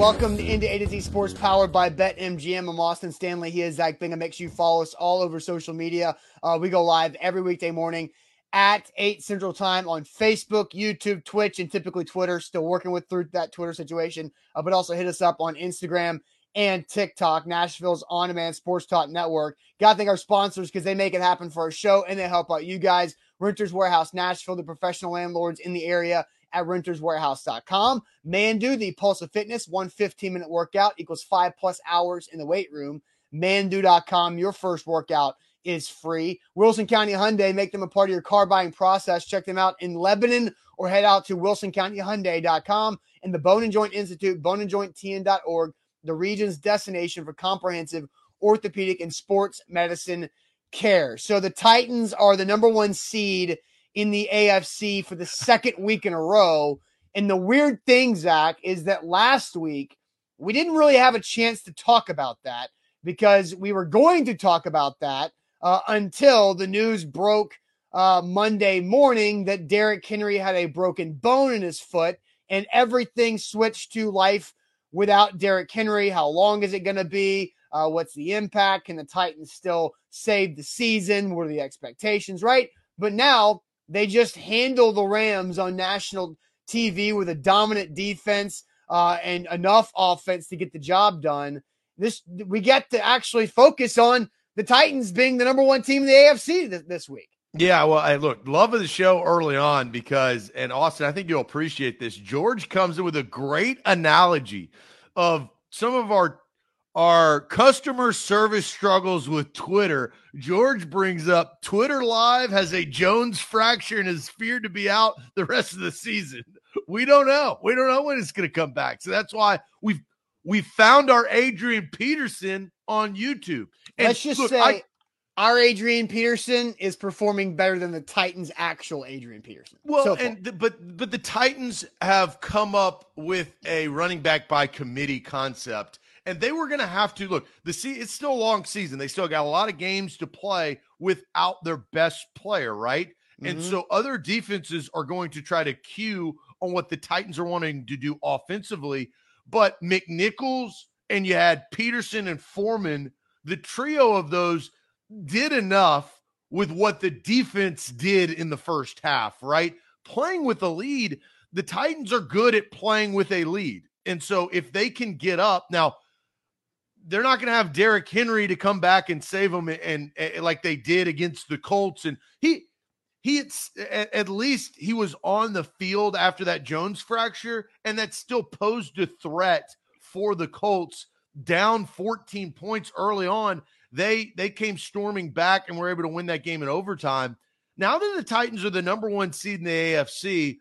Welcome into A to Z Sports powered by BetMGM. I'm Austin Stanley. He is Zach Bingham. Make sure you follow us all over social media. Uh, we go live every weekday morning at 8 Central Time on Facebook, YouTube, Twitch, and typically Twitter. Still working with through that Twitter situation, uh, but also hit us up on Instagram and TikTok, Nashville's on demand sports talk network. Got to thank our sponsors because they make it happen for our show and they help out you guys. Renters Warehouse Nashville, the professional landlords in the area at renterswarehouse.com. Mandu, the Pulse of Fitness, one 15 minute workout equals five plus hours in the weight room. Mandu.com, your first workout is free. Wilson County Hyundai, make them a part of your car buying process. Check them out in Lebanon or head out to wilsoncountyhyundai.com and the Bone and Joint Institute, boneandjointtn.org, the region's destination for comprehensive orthopedic and sports medicine care. So the Titans are the number one seed in the AFC for the second week in a row. And the weird thing, Zach, is that last week we didn't really have a chance to talk about that because we were going to talk about that uh, until the news broke uh, Monday morning that Derrick Henry had a broken bone in his foot and everything switched to life without Derrick Henry. How long is it going to be? Uh, what's the impact? Can the Titans still save the season? What are the expectations, right? But now they just handle the Rams on national TV with a dominant defense uh, and enough offense to get the job done. This we get to actually focus on the Titans being the number one team in the AFC this, this week. Yeah, well, I look, love of the show early on because, and Austin, I think you'll appreciate this. George comes in with a great analogy of some of our our customer service struggles with Twitter. George brings up Twitter Live has a Jones fracture and is feared to be out the rest of the season. We don't know. We don't know when it's going to come back. So that's why we've we found our Adrian Peterson on YouTube. And Let's just look, say I, our Adrian Peterson is performing better than the Titans' actual Adrian Peterson. Well, so and the, but but the Titans have come up with a running back by committee concept and they were going to have to look. The see, it's still a long season. They still got a lot of games to play without their best player, right? Mm-hmm. And so other defenses are going to try to cue on what the Titans are wanting to do offensively. But McNichols and you had Peterson and Foreman, the trio of those did enough with what the defense did in the first half, right? Playing with a lead, the Titans are good at playing with a lead. And so if they can get up, now they're not going to have Derrick Henry to come back and save them and, and, and, like they did against the Colts. And he, he at, at least he was on the field after that Jones fracture, and that still posed a threat for the Colts. Down 14 points early on, they they came storming back and were able to win that game in overtime. Now that the Titans are the number one seed in the AFC,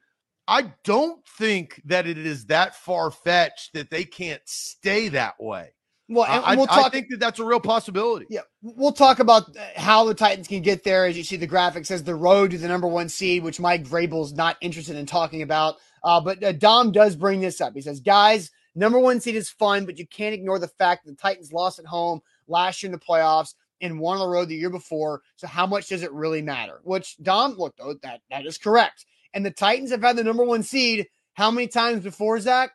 I don't think that it is that far fetched that they can't stay that way. Well, and we'll talk. I think that that's a real possibility. Yeah, we'll talk about how the Titans can get there. As you see, the graphic says the road to the number one seed, which Mike Vrabel's not interested in talking about. Uh, but uh, Dom does bring this up. He says, "Guys, number one seed is fun, but you can't ignore the fact that the Titans lost at home last year in the playoffs and won on the road the year before. So how much does it really matter?" Which Dom, look, though, that that is correct. And the Titans have had the number one seed how many times before Zach?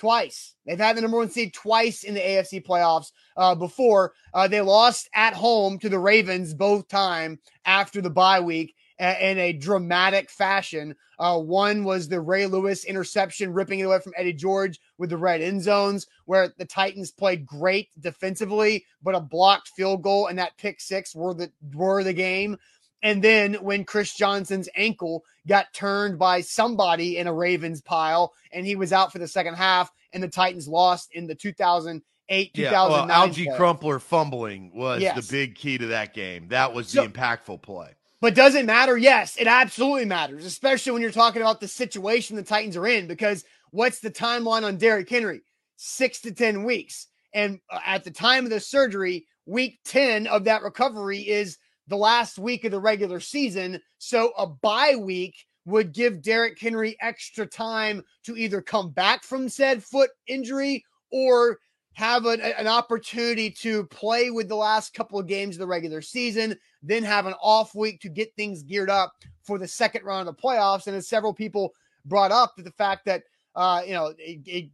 Twice. They've had the number one seed twice in the AFC playoffs uh, before. Uh, they lost at home to the Ravens both time after the bye week in a dramatic fashion. Uh, one was the Ray Lewis interception, ripping it away from Eddie George with the red end zones, where the Titans played great defensively, but a blocked field goal and that pick six were the were the game. And then when Chris Johnson's ankle got turned by somebody in a Ravens pile and he was out for the second half, and the Titans lost in the 2008 2009. Yeah, well, Alge Crumpler fumbling was yes. the big key to that game. That was the impactful play. But does it matter? Yes, it absolutely matters, especially when you're talking about the situation the Titans are in. Because what's the timeline on Derrick Henry? Six to 10 weeks. And uh, at the time of the surgery, week 10 of that recovery is the last week of the regular season. So a bye week would give Derrick Henry extra time to either come back from said foot injury or have an, an opportunity to play with the last couple of games of the regular season, then have an off week to get things geared up for the second round of the playoffs. And as several people brought up, the fact that uh, you know,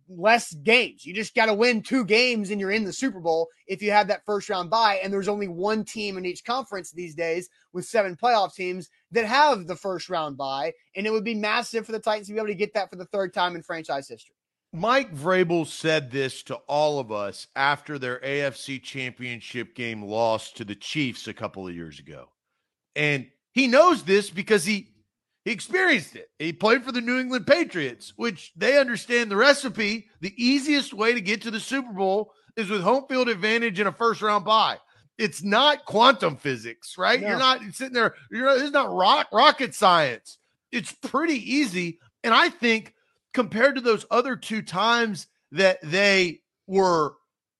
less games. You just got to win two games and you're in the Super Bowl if you have that first round bye. And there's only one team in each conference these days with seven playoff teams that have the first round bye. And it would be massive for the Titans to be able to get that for the third time in franchise history. Mike Vrabel said this to all of us after their AFC championship game loss to the Chiefs a couple of years ago. And he knows this because he he experienced it. He played for the New England Patriots, which they understand the recipe. The easiest way to get to the Super Bowl is with home field advantage and a first round bye. It's not quantum physics, right? No. You're not sitting there. You're is not rock, rocket science. It's pretty easy, and I think compared to those other two times that they were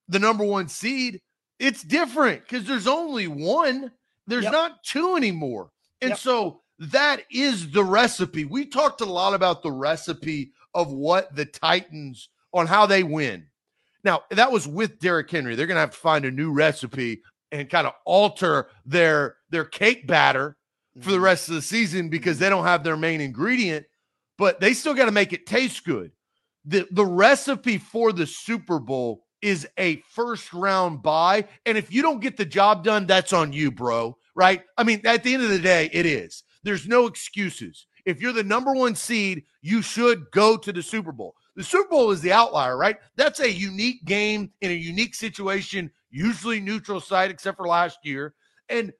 the number one seed, it's different because there's only one. There's yep. not two anymore, and yep. so that is the recipe. We talked a lot about the recipe of what the Titans on how they win. Now, that was with Derrick Henry. They're going to have to find a new recipe and kind of alter their their cake batter for the mm-hmm. rest of the season because they don't have their main ingredient, but they still got to make it taste good. The the recipe for the Super Bowl is a first round bye and if you don't get the job done that's on you, bro, right? I mean, at the end of the day, it is. There's no excuses. If you're the number one seed, you should go to the Super Bowl. The Super Bowl is the outlier, right? That's a unique game in a unique situation, usually neutral site, except for last year. And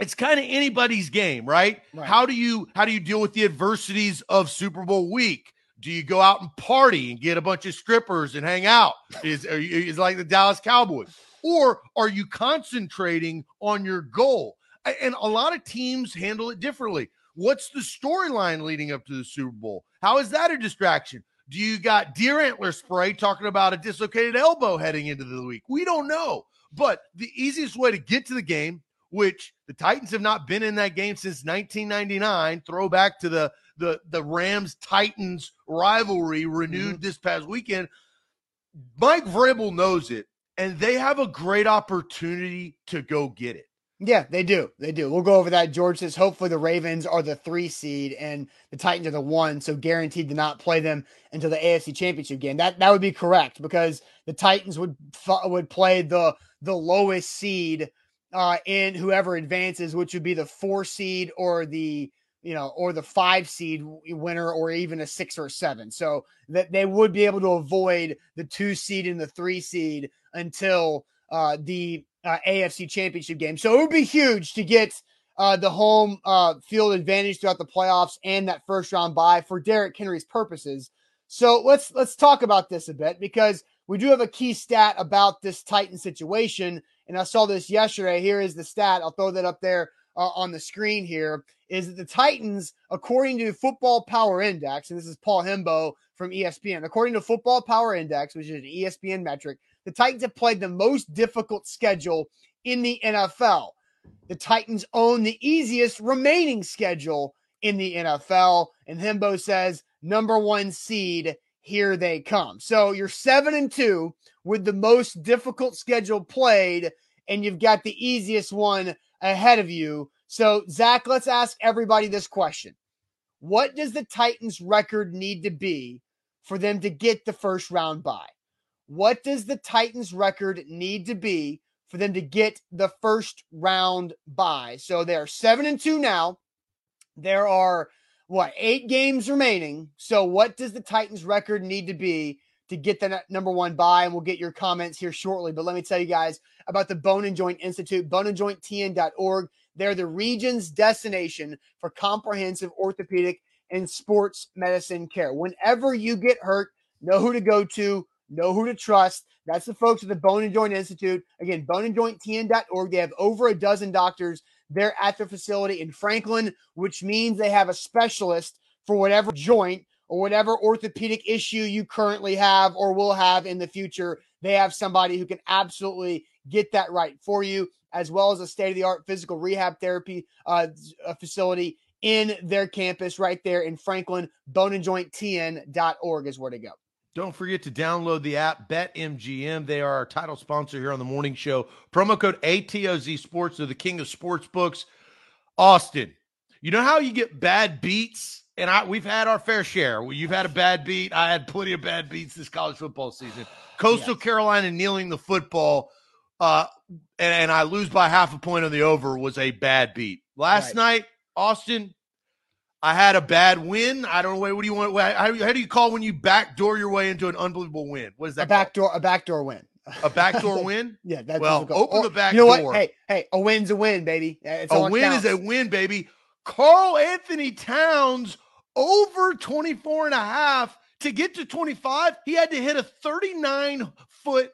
it's kind of anybody's game, right? right? How do you how do you deal with the adversities of Super Bowl week? Do you go out and party and get a bunch of strippers and hang out? Is is like the Dallas Cowboys, or are you concentrating on your goal? And a lot of teams handle it differently. What's the storyline leading up to the Super Bowl? How is that a distraction? Do you got deer antler spray talking about a dislocated elbow heading into the week? We don't know. But the easiest way to get to the game, which the Titans have not been in that game since 1999, throwback to the the the Rams Titans rivalry renewed mm-hmm. this past weekend. Mike Vrabel knows it, and they have a great opportunity to go get it. Yeah, they do. They do. We'll go over that. George says hopefully the Ravens are the three seed and the Titans are the one, so guaranteed to not play them until the AFC Championship game. That that would be correct because the Titans would would play the the lowest seed uh, in whoever advances, which would be the four seed or the you know or the five seed winner or even a six or a seven. So that they would be able to avoid the two seed and the three seed until uh, the uh, AFC Championship game. So it would be huge to get uh, the home uh, field advantage throughout the playoffs and that first round bye for Derrick Henry's purposes. So let's let's talk about this a bit because we do have a key stat about this Titan situation, and I saw this yesterday. Here is the stat. I'll throw that up there uh, on the screen. Here is that the Titans, according to Football Power Index, and this is Paul Hembo from ESPN. According to Football Power Index, which is an ESPN metric, the Titans have played the most difficult schedule in the NFL. The Titans own the easiest remaining schedule in the NFL. And Hembo says, number one seed, here they come. So you're seven and two with the most difficult schedule played, and you've got the easiest one ahead of you. So, Zach, let's ask everybody this question What does the Titans' record need to be for them to get the first round bye? What does the Titans record need to be for them to get the first round bye? So they're seven and two now. There are what eight games remaining. So what does the Titans record need to be to get the number one bye? And we'll get your comments here shortly. But let me tell you guys about the Bone and Joint Institute, boneandjointtn.org. They're the region's destination for comprehensive orthopedic and sports medicine care. Whenever you get hurt, know who to go to know who to trust. That's the folks at the Bone and Joint Institute. Again, boneandjointtn.org. They have over a dozen doctors there at their facility in Franklin, which means they have a specialist for whatever joint or whatever orthopedic issue you currently have or will have in the future. They have somebody who can absolutely get that right for you, as well as a state of the art physical rehab therapy uh, facility in their campus right there in Franklin. Boneandjointtn.org is where to go. Don't forget to download the app BetMGM. They are our title sponsor here on the morning show. Promo code ATOZ Sports. They're the king of sports books. Austin, you know how you get bad beats and I we've had our fair share. You've had a bad beat. I had plenty of bad beats this college football season. Coastal yes. Carolina kneeling the football, uh, and, and, I lose by half a point on the over was a bad beat. Last right. night, Austin, I had a bad win. I don't know. What do you want? How, how do you call when you backdoor your way into an unbelievable win? What is that? A backdoor, a backdoor win. A backdoor win? yeah. That's well, open or, the back You know what? Hey, hey, a win's a win, baby. It's a win is a win, baby. Karl-Anthony Towns over 24 and a half to get to 25. He had to hit a 39 foot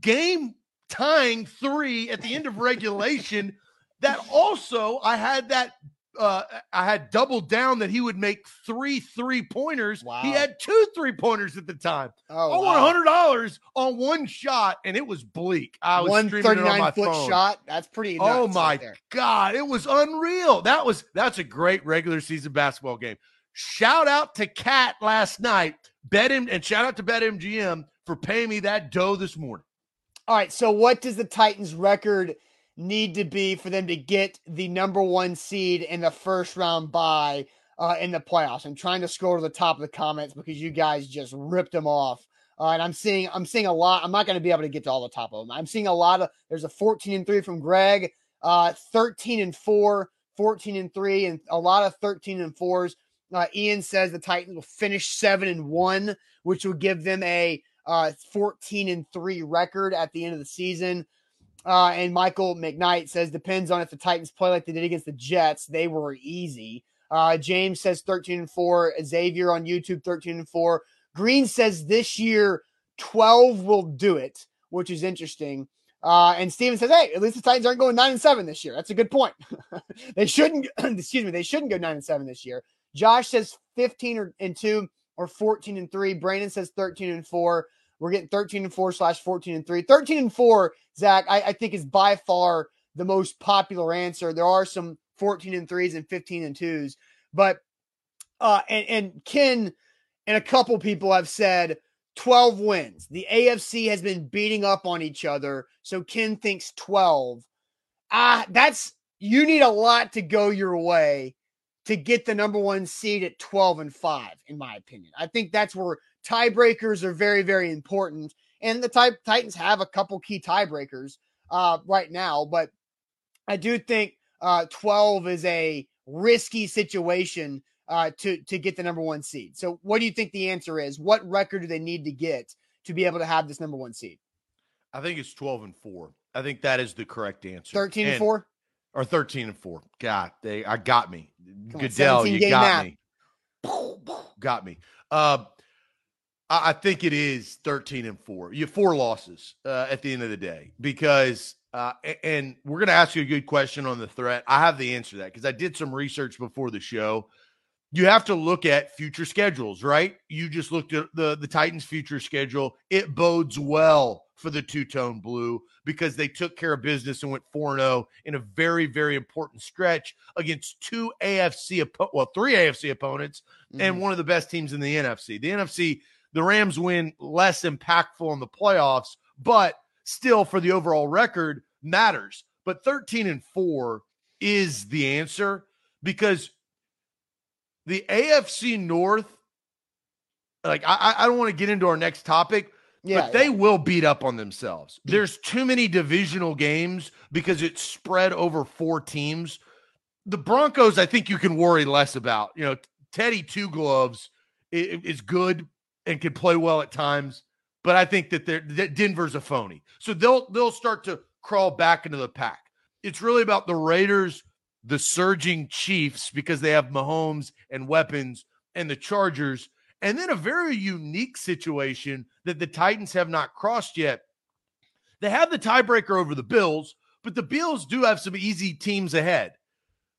game tying three at the end of regulation. that also, I had that uh, I had doubled down that he would make three three pointers. Wow. He had two three pointers at the time. Oh, I won hundred dollars on one shot, and it was bleak. I was one thirty nine foot phone. shot. That's pretty. oh my right god, it was unreal. That was that's a great regular season basketball game. Shout out to KAT last night. Bet him and shout out to Bet MGM for paying me that dough this morning. All right. So what does the Titans record? Need to be for them to get the number one seed in the first round bye uh, in the playoffs. I'm trying to scroll to the top of the comments because you guys just ripped them off. Uh, and I'm seeing I'm seeing a lot. I'm not going to be able to get to all the top of them. I'm seeing a lot of. There's a 14 and three from Greg, uh, 13 and four, 14 and three, and a lot of 13 and fours. Uh, Ian says the Titans will finish seven and one, which will give them a uh, 14 and three record at the end of the season. Uh, and Michael McKnight says depends on if the Titans play like they did against the Jets. They were easy. Uh, James says 13 and 4. Xavier on YouTube 13 and 4. Green says this year 12 will do it, which is interesting. Uh, and Steven says, hey, at least the Titans aren't going 9 and 7 this year. That's a good point. they shouldn't, excuse me, they shouldn't go 9 and 7 this year. Josh says 15 or, and 2 or 14 and 3. Brandon says 13 and 4. We're getting 13 and 4 slash 14 and 3. 13 and 4, Zach, I, I think is by far the most popular answer. There are some 14 and 3s and 15 and 2s, but uh and, and Ken and a couple people have said 12 wins. The AFC has been beating up on each other. So Ken thinks 12. Ah, uh, that's you need a lot to go your way to get the number one seed at 12 and 5, in my opinion. I think that's where tiebreakers are very, very important. And the type Titans have a couple key tiebreakers uh, right now, but I do think uh, 12 is a risky situation uh, to to get the number one seed. So, what do you think the answer is? What record do they need to get to be able to have this number one seed? I think it's 12 and four. I think that is the correct answer. 13 and, and four or 13 and four. God, they I got me. Goodell, you got me. Got me. Uh, I think it is 13 and four. You have four losses uh, at the end of the day because, uh, and we're going to ask you a good question on the threat. I have the answer to that because I did some research before the show. You have to look at future schedules, right? You just looked at the the Titans' future schedule. It bodes well for the two tone blue because they took care of business and went 4 0 in a very, very important stretch against two AFC, well, three AFC opponents mm-hmm. and one of the best teams in the NFC. The NFC the Rams win less impactful in the playoffs, but still for the overall record matters. But 13 and 4 is the answer because the AFC North, like I, I don't want to get into our next topic, yeah, but they yeah. will beat up on themselves. Mm. There's too many divisional games because it's spread over four teams. The Broncos, I think you can worry less about. You know, Teddy Two Gloves is good, and can play well at times. But I think that, that Denver's a phony, so they'll they'll start to crawl back into the pack. It's really about the Raiders, the surging Chiefs because they have Mahomes and weapons, and the Chargers, and then a very unique situation that the Titans have not crossed yet. They have the tiebreaker over the Bills, but the Bills do have some easy teams ahead.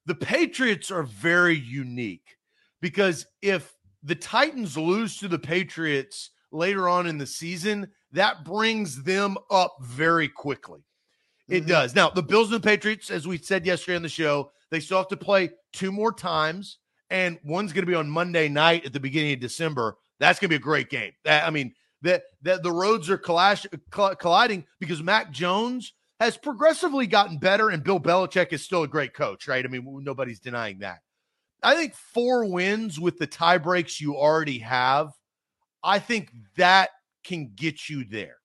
The Patriots are very unique because if the Titans lose to the Patriots later on in the season, that brings them up very quickly. It mm-hmm. does. Now, the Bills and the Patriots, as we said yesterday on the show, they still have to play two more times, and one's going to be on Monday night at the beginning of December. That's going to be a great game. I mean, that the, the roads are colliding because Mac Jones has progressively gotten better, and Bill Belichick is still a great coach, right? I mean, nobody's denying that. I think four wins with the tie breaks you already have, I think that can get you there.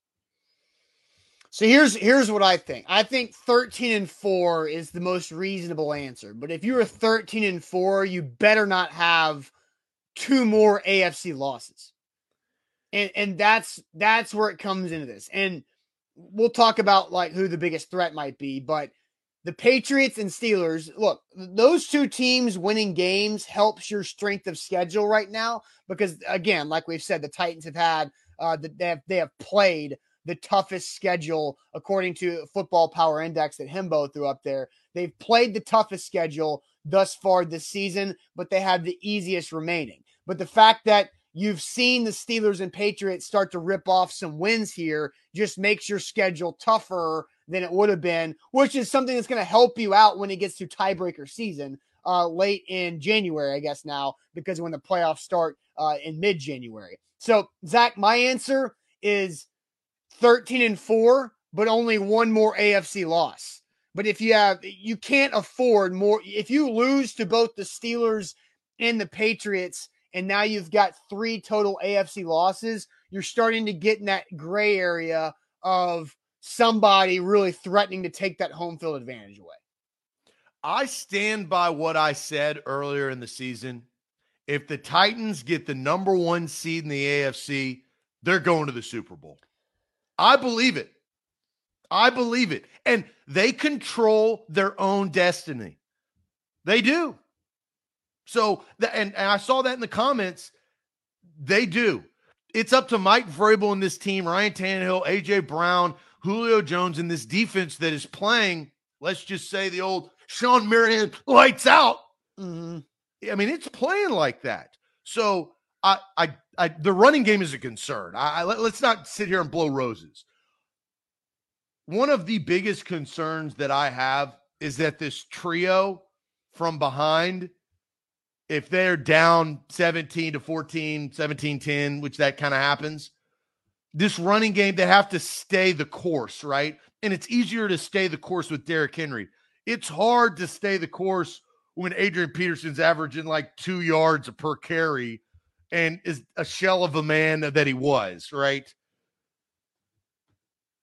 So here's here's what I think. I think 13 and 4 is the most reasonable answer. But if you're 13 and 4, you better not have two more AFC losses. And and that's that's where it comes into this. And we'll talk about like who the biggest threat might be, but the Patriots and Steelers, look, those two teams winning games helps your strength of schedule right now because again, like we've said, the Titans have had uh they have they have played the toughest schedule according to Football Power Index that Hembo threw up there. They've played the toughest schedule thus far this season, but they have the easiest remaining. But the fact that you've seen the Steelers and Patriots start to rip off some wins here just makes your schedule tougher than it would have been, which is something that's going to help you out when it gets to tiebreaker season uh, late in January, I guess now, because when the playoffs start uh, in mid January. So, Zach, my answer is 13 and 4, but only one more AFC loss. But if you have, you can't afford more. If you lose to both the Steelers and the Patriots, and now you've got three total AFC losses, you're starting to get in that gray area of somebody really threatening to take that home field advantage away. I stand by what I said earlier in the season. If the Titans get the number one seed in the AFC, they're going to the Super Bowl. I believe it. I believe it. And they control their own destiny. They do. So, and, and I saw that in the comments. They do. It's up to Mike Vrabel and this team, Ryan Tannehill, AJ Brown, Julio Jones, and this defense that is playing, let's just say the old Shawn Merriman lights out. Mm-hmm. I mean, it's playing like that. So I, I, I, the running game is a concern. I, I let, let's not sit here and blow roses. One of the biggest concerns that I have is that this trio from behind, if they're down 17 to 14, 17 10, which that kind of happens, this running game, they have to stay the course, right? And it's easier to stay the course with Derrick Henry. It's hard to stay the course when Adrian Peterson's averaging like two yards per carry and is a shell of a man that he was, right?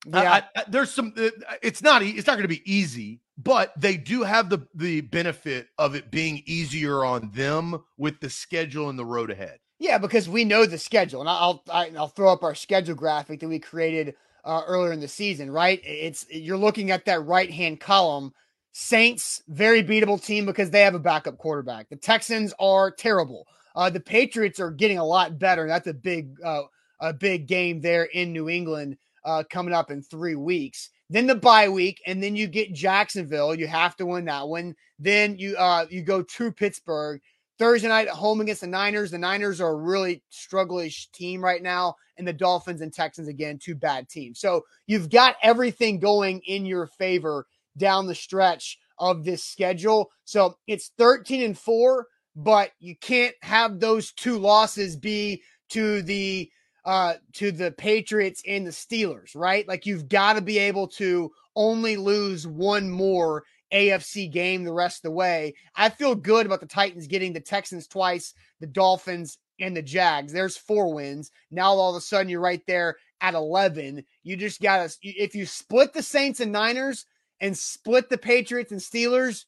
Yeah, I, I, there's some. Uh, it's not. It's not going to be easy, but they do have the the benefit of it being easier on them with the schedule and the road ahead. Yeah, because we know the schedule, and I'll I, will i will throw up our schedule graphic that we created uh, earlier in the season. Right, it's you're looking at that right hand column. Saints very beatable team because they have a backup quarterback. The Texans are terrible. Uh, the Patriots are getting a lot better. That's a big uh, a big game there in New England uh, coming up in three weeks. Then the bye week, and then you get Jacksonville. You have to win that one. Then you uh, you go to Pittsburgh. Thursday night at home against the Niners. The Niners are a really strugglish team right now, and the Dolphins and Texans again, two bad teams. So you've got everything going in your favor down the stretch of this schedule. So it's 13 and 4, but you can't have those two losses be to the uh to the Patriots and the Steelers, right? Like you've got to be able to only lose one more AFC game the rest of the way. I feel good about the Titans getting the Texans twice, the Dolphins, and the Jags. There's four wins. Now all of a sudden you're right there at 11. You just got to, if you split the Saints and Niners and split the Patriots and Steelers,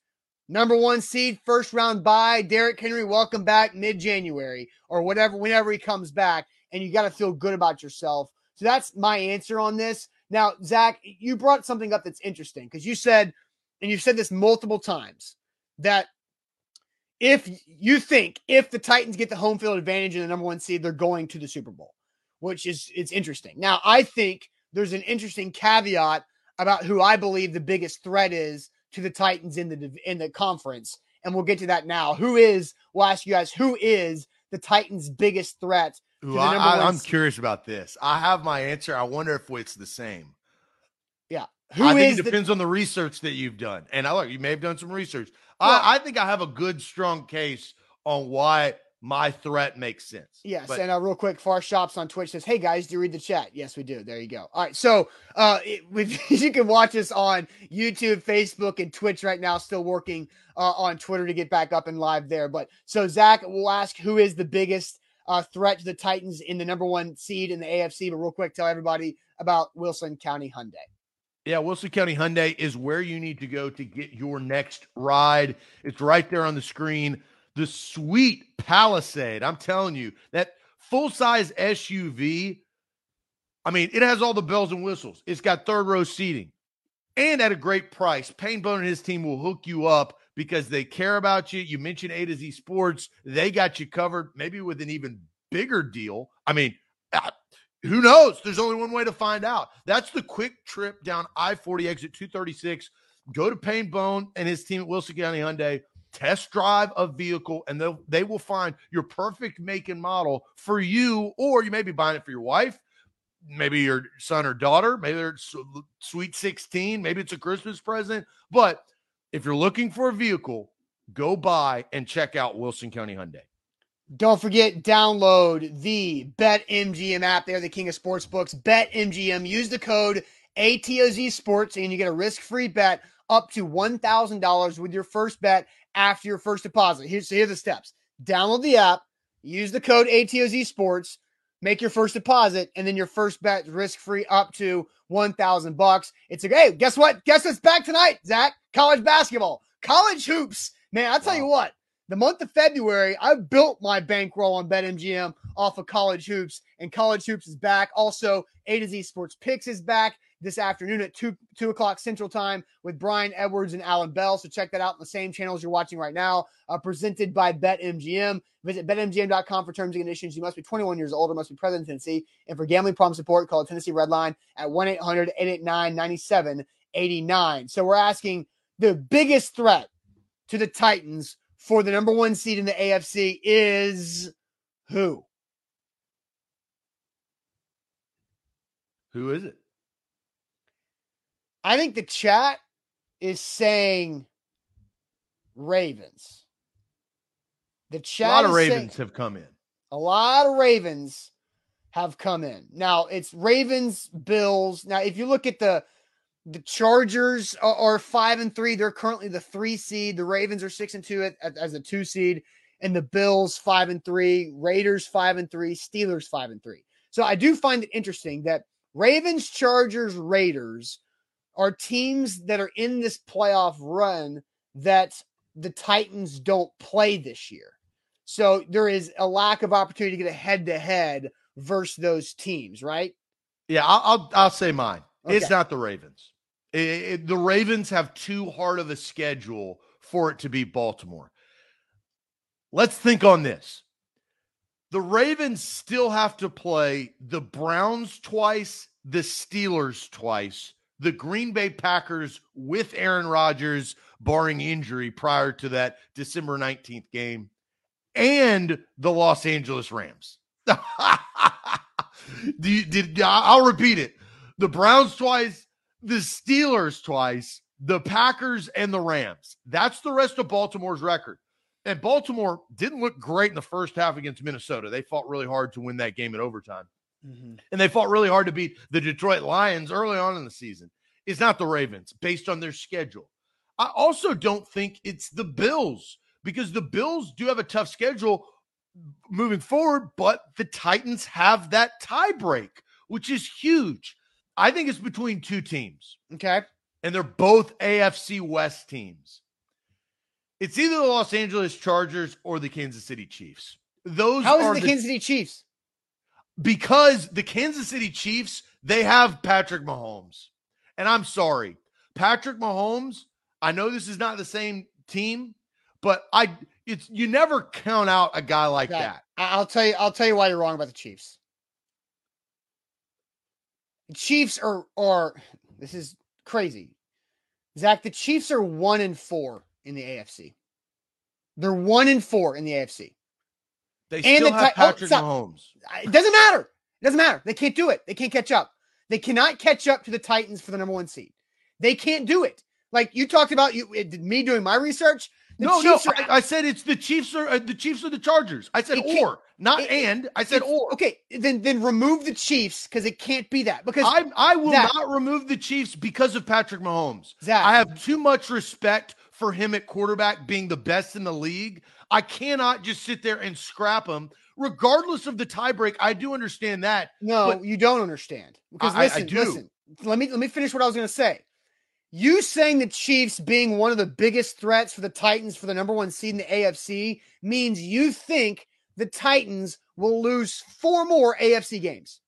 number one seed, first round bye, Derrick Henry, welcome back mid January or whatever, whenever he comes back. And you got to feel good about yourself. So that's my answer on this. Now, Zach, you brought something up that's interesting because you said and you've said this multiple times, that if you think if the Titans get the home field advantage in the number one seed, they're going to the Super Bowl, which is it's interesting. Now, I think there's an interesting caveat about who I believe the biggest threat is to the Titans in the in the conference, and we'll get to that now. Who is? We'll ask you guys who is the Titans' biggest threat. Ooh, I, am curious about this. I have my answer. I wonder if it's the same. Yeah, who I think it depends the- on the research that you've done. And I look, you may have done some research. Well, I, I think I have a good, strong case on why my threat makes sense. Yes, But- and uh, real quick, Far Shops on Twitch says, "Hey guys, do you read the chat?" Yes, we do. There you go. All right, so uh, it, you can watch us on YouTube, Facebook, and Twitch right now. Still working uh, on Twitter to get back up and live there. But so Zach, we'll ask who is the biggest uh, threat to the Titans in the number one seed in the AFC. But real quick, tell everybody about Wilson County Hyundai. Yeah, Wilson County Hyundai is where you need to go to get your next ride. It's right there on the screen. The sweet Palisade. I'm telling you, that full size SUV. I mean, it has all the bells and whistles. It's got third row seating and at a great price. Payne Bone and his team will hook you up because they care about you. You mentioned A to Z Sports. They got you covered, maybe with an even bigger deal. I mean, who knows? There's only one way to find out. That's the quick trip down I 40 exit 236. Go to Payne Bone and his team at Wilson County Hyundai. Test drive a vehicle, and they'll they will find your perfect make and model for you, or you may be buying it for your wife, maybe your son or daughter, maybe they're sweet 16, maybe it's a Christmas present. But if you're looking for a vehicle, go buy and check out Wilson County Hyundai. Don't forget, download the BetMGM app. They're the king of sports books. BetMGM. Use the code ATOZ Sports and you get a risk-free bet up to $1,000 with your first bet after your first deposit. Here's, so here's the steps. Download the app, use the code ATOZ Sports, make your first deposit, and then your first bet risk-free up to 1000 bucks. It's a hey, guess what? Guess what's back tonight, Zach? College basketball. College hoops. Man, I'll tell you what the month of February, I built my bankroll on BetMGM off of College Hoops, and College Hoops is back. Also, A to Z Sports Picks is back this afternoon at 2, 2 o'clock Central Time with Brian Edwards and Alan Bell. So check that out on the same channels you're watching right now, uh, presented by BetMGM. Visit betmgm.com for terms and conditions. You must be 21 years old or must be present in Tennessee. And for gambling problem support, call Tennessee Red Line at 1 800 889 9789. So we're asking the biggest threat to the Titans for the number one seed in the AFC is who? Who is it? I think the chat is saying Ravens. The chat A lot of is saying- Ravens have come in. a lot of Ravens have come in. Now it's Ravens, Bills. Now, if you look at the the Chargers are, five and three. They're currently the three seed. The Ravens are six and two as a two seed, and the Bills five and three. Raiders five and three. Steelers five and three. So I do find it interesting that Ravens, Chargers, Raiders are teams that are in this playoff run that the Titans don't play this year. So there is a lack of opportunity to get a head to head versus those teams, right? Yeah, I'll I'll, I'll say mine. It's not the Ravens. It- it- the Ravens have too hard of a schedule for it to be Baltimore. Let's think on this. The Ravens still have to play the Browns twice, the Steelers twice, the Green Bay Packers with Aaron Rodgers, barring injury prior to that December 19th game, and the Los Angeles Rams. Did I'll repeat it. The Browns twice, the Steelers twice, the Packers and the Rams. That's the rest of Baltimore's record. And Baltimore didn't look great in the first half against Minnesota. They fought really hard to win that game in overtime. Mm-hmm. And they fought really hard to beat the Detroit Lions early on in the season. It's not the Ravens based on their schedule. I also don't think it's the Bills because the Bills do have a tough schedule moving forward, but the Titans have that tie break, which is huge. I think it's between two teams, Okay. and they're both AFC West teams. It's either the Los Angeles Chargers or the Kansas City Chiefs. Those How is are the the Kansas City Chiefs? because the Kansas City Chiefs, they have Patrick Mahomes. And I'm sorry, Patrick Mahomes, I know this is not the same team, but I it's you never count out a guy like Okay. that. I'll tell you. I'll tell you why you're wrong about the Chiefs. Chiefs are are this is crazy, Zach. The Chiefs are one and four in the AFC. They're one and four in the AFC. They And still the have oh, Patrick stop. Mahomes. It doesn't matter. It doesn't matter. They can't do it. They can't catch up. They cannot catch up to the Titans for the number one seed. They can't do it. Like you talked about, you it- me doing my research. No, Chiefs no. are- I, I said it's the Chiefs or uh, the Chiefs or the Chargers. I said or, not it- and. I said or. Okay, then then remove the Chiefs because it can't be that. Because I I will Zach- not remove the Chiefs because of Patrick Mahomes. Zach, I have too much respect for him at quarterback being the best in the league. I cannot just sit there and scrap him, regardless of the tiebreak. I do understand that. no, but- you don't understand. Because I- listen, do. listen. Let me let me finish what I was going to say. You saying the Chiefs being one of the biggest threats for the Titans for the number one seed in the AFC means you think the Titans will lose four more AFC games.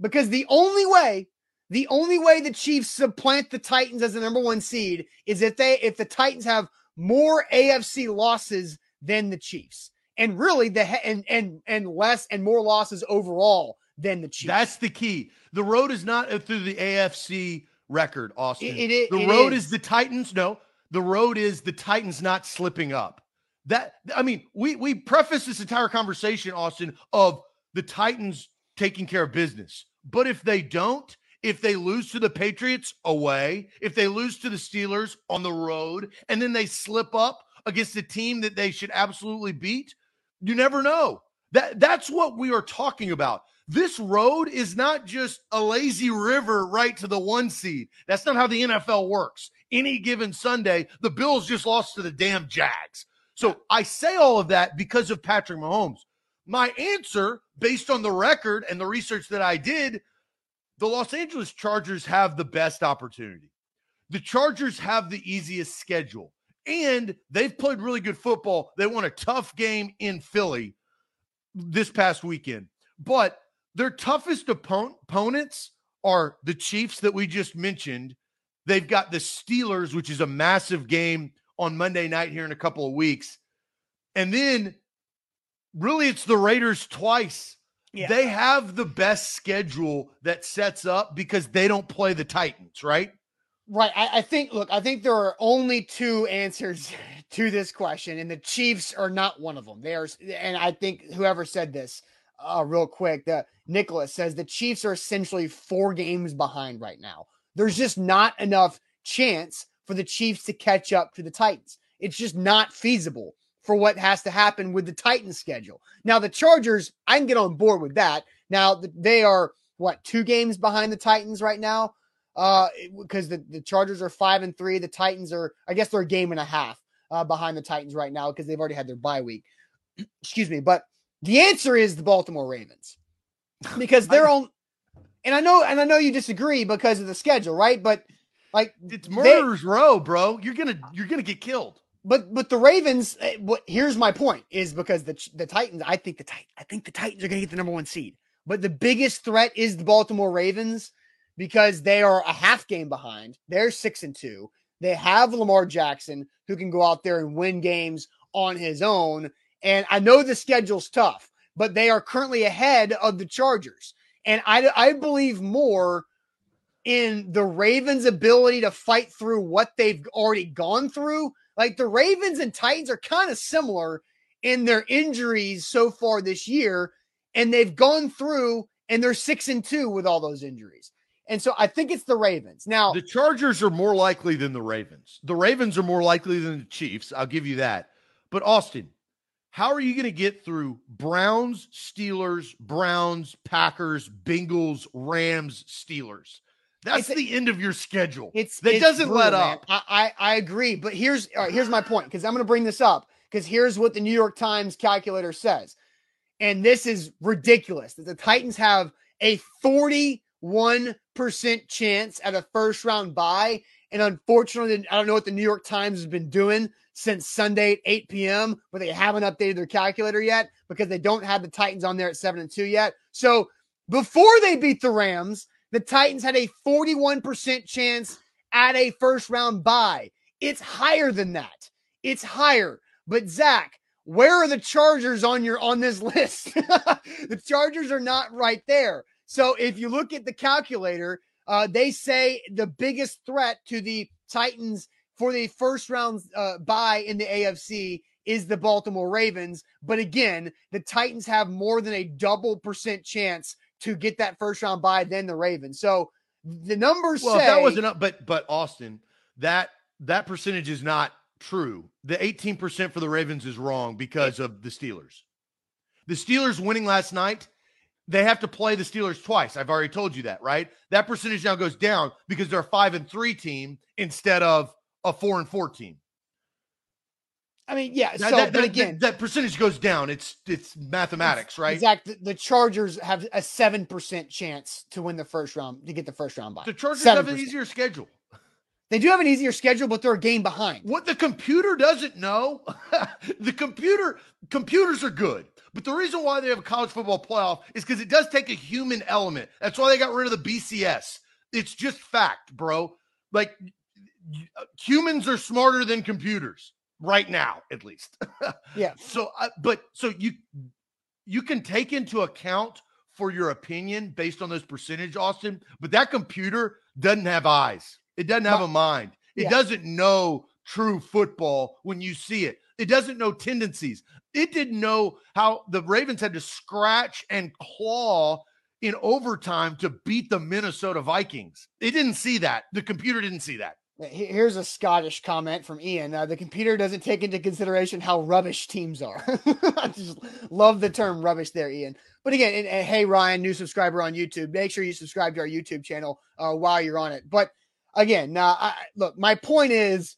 Because the only way, the only way the Chiefs supplant the Titans as the number one seed is if they if the Titans have more AFC losses than the Chiefs. And really the and and and less and more losses overall than the Chiefs. That's the key. The road is not through the AFC record, Austin. It- it- the it road is. is the Titans. No, the road is the Titans not slipping up. That I mean, we we preface this entire conversation, Austin, of the Titans taking care of business. But if they don't, if they lose to the Patriots away, if they lose to the Steelers on the road, and then they slip up against a team that they should absolutely beat, you never know. That that's what we are talking about. This road is not just a lazy river right to the one seed. That's not how the NFL works. Any given Sunday, the Bills just lost to the damn Jags. So I say all of that because of Patrick Mahomes. My answer, based on the record and the research that I did, the Los Angeles Chargers have the best opportunity. The Chargers have the easiest schedule, and they've played really good football. They won a tough game in Philly this past weekend, but their toughest oppo- opponents are the Chiefs that we just mentioned. They've got the Steelers, which is a massive game on Monday night here in a couple of weeks. And then really it's the Raiders twice. Yeah. They have the best schedule that sets up because they don't play the Titans, right? Right. I, I think, look, I think there are only two answers to this question, and the Chiefs are not one of them. They are, and I think whoever said this, uh, real quick, the Nicholas says the Chiefs are essentially four games behind right now. There's just not enough chance for the Chiefs to catch up to the Titans. It's just not feasible for what has to happen with the Titans schedule. Now, the Chargers, I can get on board with that. Now, they are what two games behind the Titans right now? Uh, because the, the Chargers are five and three. The Titans are, I guess, they're a game and a half uh, behind the Titans right now because they've already had their bye week. Excuse me, but the answer is the Baltimore Ravens because they're on. And I know, and I know you disagree because of the schedule, right? But like, It's they- murderers row, bro. You're gonna you're gonna get killed. but but the Ravens. eh, What here's my point is because the the Titans. I think the Tit- I think the Titans are going to get the number one seed. But the biggest threat is the Baltimore Ravens because they are a half game behind. They're six and two. They have Lamar Jackson who can go out there and win games on his own. And I know the schedule's tough, but they are currently ahead of the Chargers. And I I believe more in the Ravens' ability to fight through what they've already gone through. Like the Ravens and Titans are kind of similar in their injuries so far this year, and they've gone through and they're six and two with all those injuries. And so I think it's the Ravens. Now, The Chargers are more likely than the Ravens. The Ravens are more likely than the Chiefs. I'll give you that. But Austin, how are you going to get through Browns, Steelers, Browns, Packers, Bengals, Rams, Steelers? That's It's the end of your schedule. It's that it's doesn't let brutal, man. up. I, I I agree, but here's right, here's my point because I'm going to bring this up because here's what the New York Times calculator says, and this is ridiculous that the Titans have a 41 percent chance at a first round bye, and unfortunately, I don't know what the New York Times has been doing since Sunday at 8 p.m., but they haven't updated their calculator yet because they don't have the Titans on there at seven and two yet. So before they beat the Rams the Titans had a 41% chance at a first round bye. It's higher than that. It's higher. But Zach, where are the Chargers on your on this list? the Chargers are not right there. So if you look at the calculator, uh, they say the biggest threat to the Titans for the first round uh, bye in the AFC is the Baltimore Ravens. But again, the Titans have more than a double percent chance to get that first round bye than the Ravens. So the numbers Well, say that wasn't up, but but Austin, that that percentage is not true. The 18% for the Ravens is wrong because of the Steelers. The Steelers winning last night, they have to play the Steelers twice. I've already told you that, right? That percentage now goes down because they're a five and three team instead of a four and four team. I mean, yeah. That, so, that, but that- again, that percentage goes down. It's it's mathematics, right? Zach, the, Chargers have a seven percent chance to win the first round to get the first round bye. The Chargers have an easier schedule. They do have an easier schedule, but they're a game behind. What the computer doesn't know, the computer computers are good. But the reason why they have a college football playoff is because it does take a human element. That's why they got rid of the BCS. It's just fact, bro. Like uh, humans are smarter than computers right now, at least. Yeah. So, uh, but so you you can take into account for your opinion based on those percentage, Austin. But that computer doesn't have eyes. It doesn't have a mind. It Yeah. doesn't know true football when you see it. It doesn't know tendencies. It didn't know how the Ravens had to scratch and claw in overtime to beat the Minnesota Vikings. It didn't see that. The computer didn't see that. Here's a Scottish comment from Ian. Uh, the computer doesn't take into consideration how rubbish teams are. I just love the term rubbish there, Ian. But again, and, and hey, Ryan, new subscriber on YouTube. Make sure you subscribe to our YouTube channel uh, while you're on it. But again, I, I- look, my point is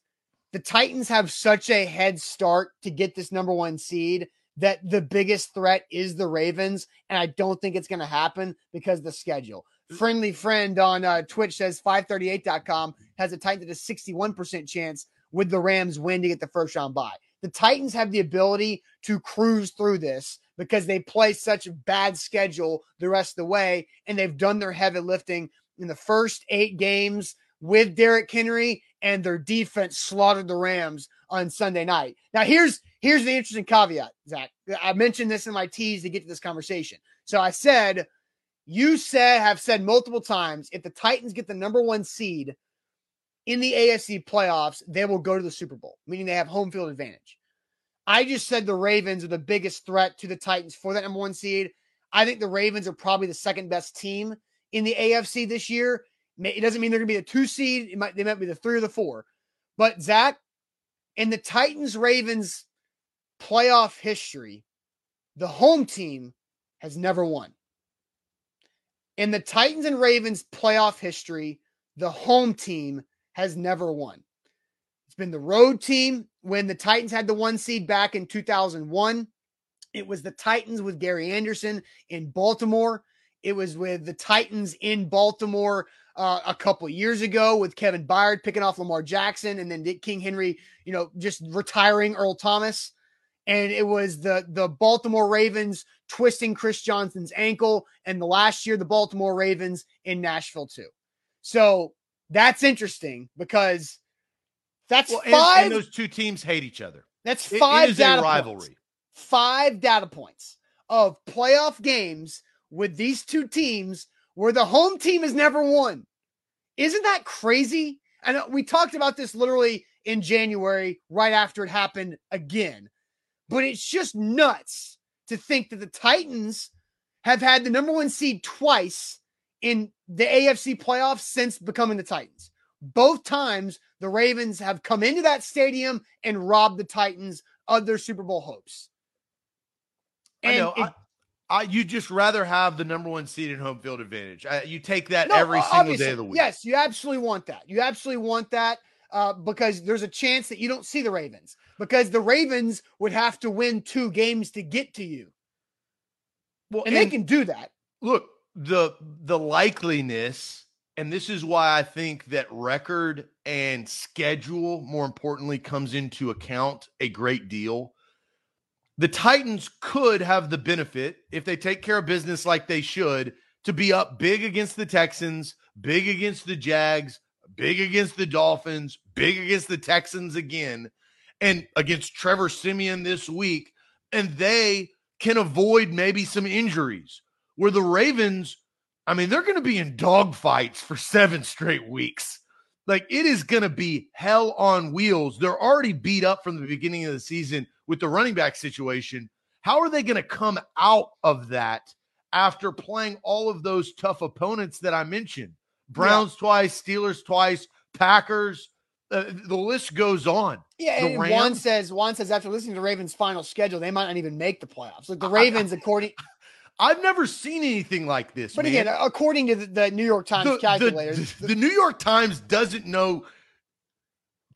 the Titans have such a head start to get this number one seed that the biggest threat is the Ravens. And I don't think it's going to happen because of the schedule. Friendly friend on uh, Twitch says 538.com has a Titans at a 61% chance with the Rams win to get the first round bye. The Titans have the ability to cruise through this because they play such a bad schedule the rest of the way, and they've done their heavy lifting in the first eight games with Derrick Henry, and their defense slaughtered the Rams on Sunday night. Now, here's here's the interesting caveat, Zach. I mentioned this in my tease to get to this conversation. So I said, you said have said multiple times, if the Titans get the number one seed in the AFC playoffs, they will go to the Super Bowl, meaning they have home field advantage. I just said the Ravens are the biggest threat to the Titans for that number one seed. I think the Ravens are probably the second best team in the AFC this year. It doesn't mean they're going to be the two seed. It might they might be the three or the four. But Zach, in the Titans Ravens playoff history, the home team has never won. In the Titans and Ravens playoff history, the home team has never won. It's been the road team when the Titans had the one seed back in 2001. It was the Titans with Gary Anderson in Baltimore. It was with the Titans in Baltimore uh, a couple years ago with Kevin Byard picking off Lamar Jackson and then Dick King Henry, you know, just retiring Earl Thomas. And it was the the Baltimore Ravens twisting Chris Johnson's ankle, and the last year the Baltimore Ravens in Nashville too. So that's interesting because that's Well, and, five. and those two teams hate each other. that's It- it five a data rivalry. Points, five data points of playoff games with these two teams where the home team has never won. Isn't that crazy? And uh, we talked about this literally in January, right after it happened again. But it's just nuts to think that the Titans have had the number one seed twice in the AFC playoffs since becoming the Titans. Both times the Ravens have come into that stadium and robbed the Titans of their Super Bowl hopes. I know. it- I, I, you just rather have the number one seed and home field advantage. I, you take that No, every single day of the week. Yes, you absolutely want that. You absolutely want that uh, because there's a chance that you don't see the Ravens because the Ravens would have to win two games to get to you, Well, and, they can do that. look the the likeliness and this is why i think that record and schedule more importantly comes into account a great deal the titans could have the benefit if they take care of business like they should to be up big against the texans big against the jags big against the dolphins big against the texans again and against trevor siemian this week and they can avoid maybe some injuries where the Ravens, I mean, they're going to be in dogfights for seven straight weeks. Like it is going to be hell on wheels. They're already beat up from the beginning of the season with the running back situation. How are they going to come out of that after playing all of those tough opponents that I mentioned? Browns twice, Steelers twice, Packers. Uh, the list goes on. Yeah, Juan says Juan says after listening to Ravens' final schedule, they might not even make the playoffs. Like the Ravens, according, I've never seen anything like this. but man. again, according to the, the New York Times the, calculators, the, the New York Times doesn't know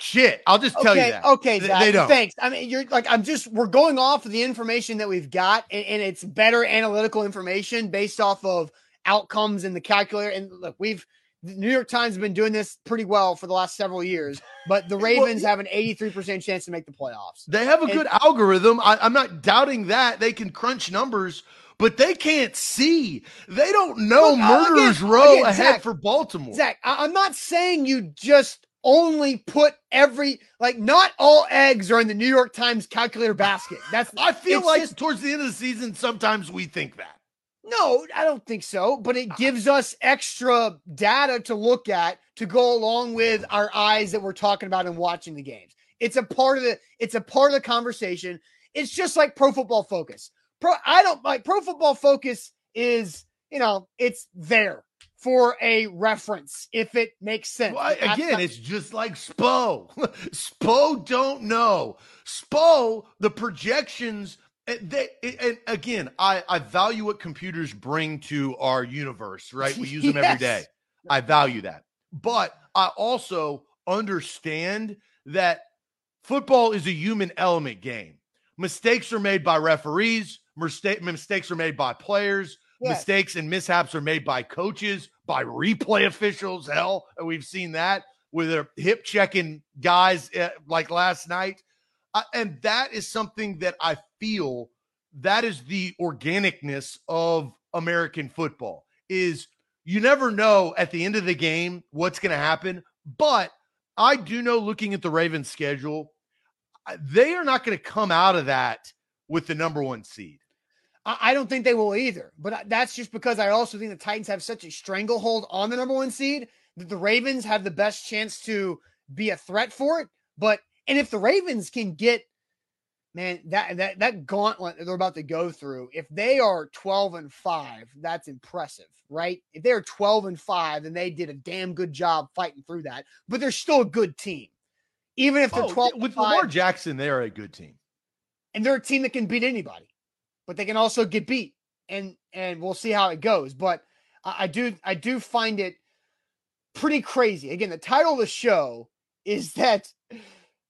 shit. I'll just tell okay, you that. okay, Zach, they don't. thanks. I mean, you're like, I'm just, we're going off of the information that we've got, and, and it's better analytical information based off of outcomes in the calculator. And look, we've the New York Times has been doing this pretty well for the last several years, but the Well, Ravens have an 83% chance to make the playoffs. They have a And- good algorithm. I, I'm not doubting that. They can crunch numbers, but they can't see. They don't know Look, uh, again- murderers row again, ahead Zach, for Baltimore. Zach, I'm not saying you just only put every like not all eggs are in the New York Times calculator basket. That's I feel like just- towards the end of the season, sometimes we think that. no, I don't think so. But it uh-uh. gives us extra data to look at to go along with our eyes that we're talking about and watching the games. It's a part of the it's a part of the conversation. It's just like Pro Football Focus. Pro I don't like Pro Football Focus is you know it's there for a reference if it makes sense. Well, again, it's just like Spo. Spo don't know. Spo, the projections. eh, They, and again, I, I value what computers bring to our universe, right? We use them every Yes. day. I value that. But I also understand that football is a human element game. Mistakes are made by referees, mistake, mistakes are made by players, Yes. mistakes and mishaps are made by coaches, by replay officials. Hell, we've seen that with their hip checking guys uh, like last night. Uh, and that is something that I feel that is the organicness of American football is you never know at the end of the game what's going to happen, but I do know looking at the Ravens schedule, uh, they are not going to come out of that with the number 1 seed. I don't think they will either. But that's just because I also think the Titans have such a stranglehold on the number one seed that the Ravens have the best chance to be a threat for it. But and if the Ravens can get man that that that gauntlet that they're about to go through, if they are 12 and 5, that's impressive, right? If they're 12 and 5, then they did a damn good job fighting through that. But they're still a good team. Even if they're Oh, 12 with and 5, Lamar Jackson, they are a good team. and they're a team that can beat anybody, but they can also get beat, and and we'll see how it goes. But I, I do I do find it pretty crazy. Again, the title of the show is that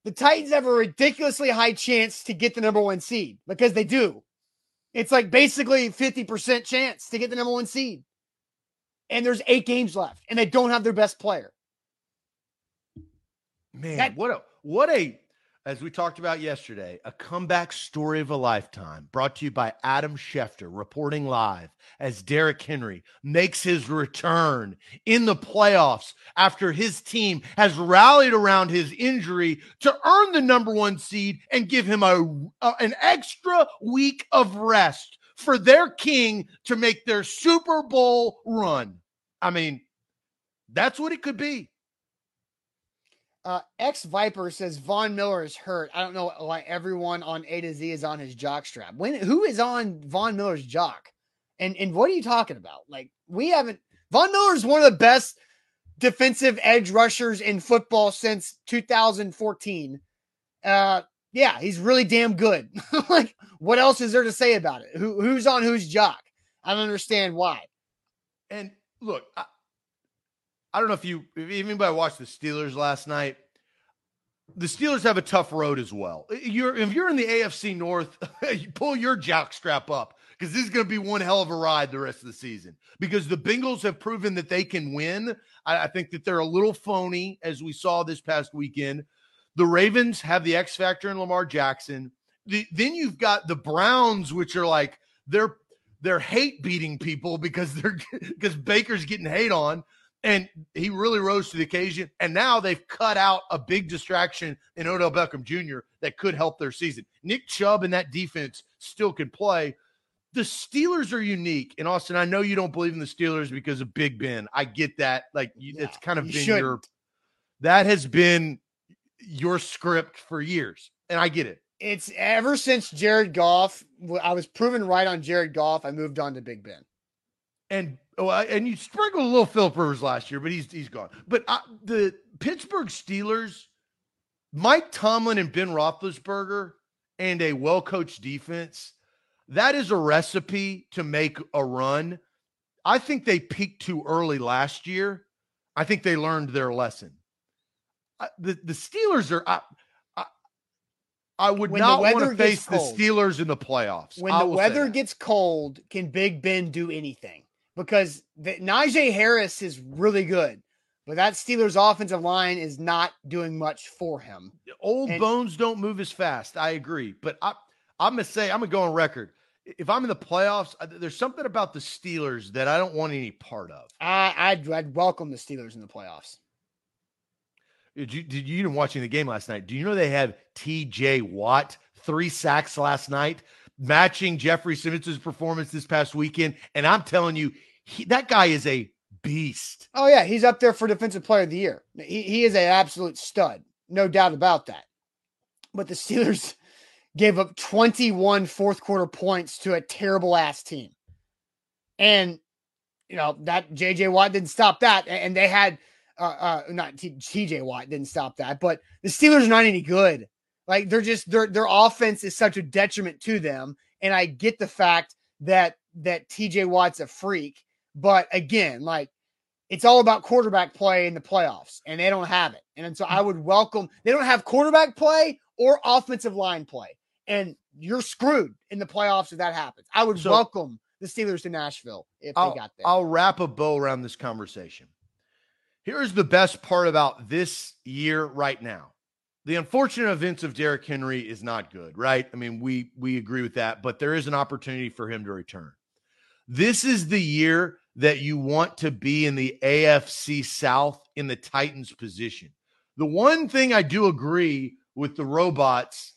the Titans have a ridiculously high chance to get the number one seed because they do. It's like basically 50% chance to get the number one seed. And there's eight games left, and they don't have their best player. Man, That- what a what a as we talked about yesterday, a comeback story of a lifetime brought to you by Adam Schefter, reporting live as Derrick Henry makes his return in the playoffs after his team has rallied around his injury to earn the number one seed and give him a, a- an extra week of rest for their king to make their Super Bowl run. I mean, that's what it could be. Uh, X Viper says Von Miller is hurt. I don't know why everyone on A to Z is on his jock strap. When who is on Von Miller's jock? And and what are you talking about? Like we haven't. Von Miller is one of the best defensive edge rushers in football since 2014. Uh, yeah, he's really damn good. like, what else is there to say about it? Who who's on whose jock? I don't understand why. And look, I, I don't know if you if anybody watched the Steelers last night. The Steelers have a tough road as well. You're if you're in the AFC North, you pull your jock strap up because this is going to be one hell of a ride the rest of the season. Because the Bengals have proven that they can win. I, I think that they're a little phony, as we saw this past weekend. The Ravens have the X factor in Lamar Jackson. The, then you've got the Browns, which are like they're they're hate beating people because they're because Baker's getting hate on, and he really rose to the occasion. And now they've cut out a big distraction in Odell Beckham Jr. that could help their season. Nick Chubb and that defense still can play. The Steelers are unique, and Austin. I know you don't believe in the Steelers because of Big Ben. I get that. Like you, Yeah, it's kind of you been your shouldn't. that has been your script for years, and I get it. It's ever since Jared Goff. I was proven right on Jared Goff. I moved on to Big Ben. And oh, and you sprinkled a little Philip Rivers last year, but he's he's gone. But I, the Pittsburgh Steelers Mike Tomlin and Ben Roethlisberger and a well coached defense, that is a recipe to make a run. I think they peaked too early last year. I think they learned their lesson. the the Steelers are. I, I, I would when not want to face cold, the Steelers in the playoffs. When the weather gets cold, can Big Ben do anything? Because the, Najee Harris is really good, but that Steelers offensive line is not doing much for him. Old and, bones don't move as fast. I agree, but I, I'm gonna say I'm gonna go on record if I'm in the playoffs, there's something about the Steelers that I don't want any part of. I, I'd, I'd welcome the Steelers in the playoffs. Did you did you even watching the game last night? Do you know they had T.J. Watt three sacks last night, matching Jeffrey Simmons' performance this past weekend? And I'm telling you, he, that guy is a beast. Oh yeah, he's up there for Defensive Player of the Year. He he is an absolute stud, no doubt about that. But the Steelers gave up 21 fourth quarter points to a terrible ass team. And, you know, that JJ Watt didn't stop that. And they had, uh, uh not TJ Watt didn't stop that, but the Steelers are not any good. Like they're just, their, their offense is such a detriment to them. And I get the fact that, that TJ Watt's a freak. But again, like, it's all about quarterback play in the playoffs, and they don't have it. And so I would welcome, they don't have quarterback play or offensive line play and you're screwed in the playoffs if that happens. I would so, welcome the Steelers to Nashville if I'll, they got there. I'll wrap a bow around this conversation. Here's the best part about this year right now. The unfortunate events of Derrick Henry is not good, right? I mean, we we agree with that, but there is an opportunity for him to return. This is the year that you want to be in the AFC South in the Titans position. The one thing I do agree with the robots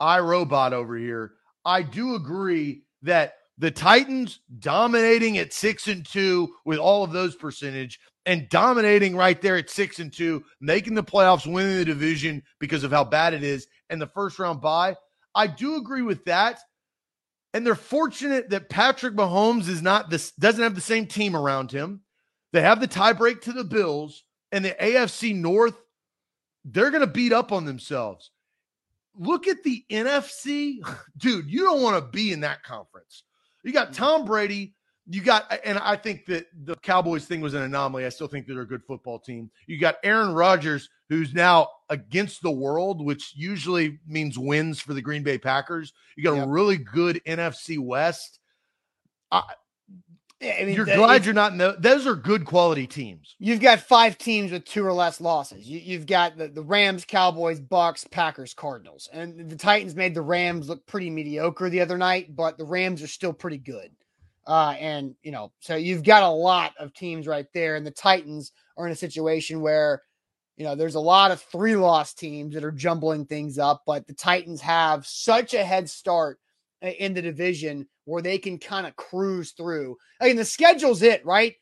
I robot over here. I do agree that the Titans dominating at six and two with all of those percentage and dominating right there at six and two, making the playoffs, winning the division because of how bad it is, and the first round bye. I do agree with that. And they're fortunate that Patrick Mahomes is not this doesn't have the same team around him. They have the tiebreak to the Bills and the AFC North. They're going to beat up on themselves look at the NFC, dude. You don't want to be in that conference. You got mm. Tom Brady. You got, and I think that the Cowboys thing was an anomaly. I still think they're a good football team. You got Aaron Rodgers, who's now against the world, which usually means wins for the Green Bay Packers. You got yep. a really good NFC West. I, I mean, you're glad you're not in the, those are good quality teams. You've got five teams with two or less losses. You, have got the, the Rams, Cowboys, Bucks, Packers, Cardinals. And the Titans made the Rams look pretty mediocre the other night, but the Rams are still pretty good. Uh, and, you know, so you've got a lot of teams right there. And the Titans are in a situation where, you know, there's a lot of three loss teams that are jumbling things up, but the Titans have such a head start in the division where they can kind of cruise through. I mean, the schedule's it, right?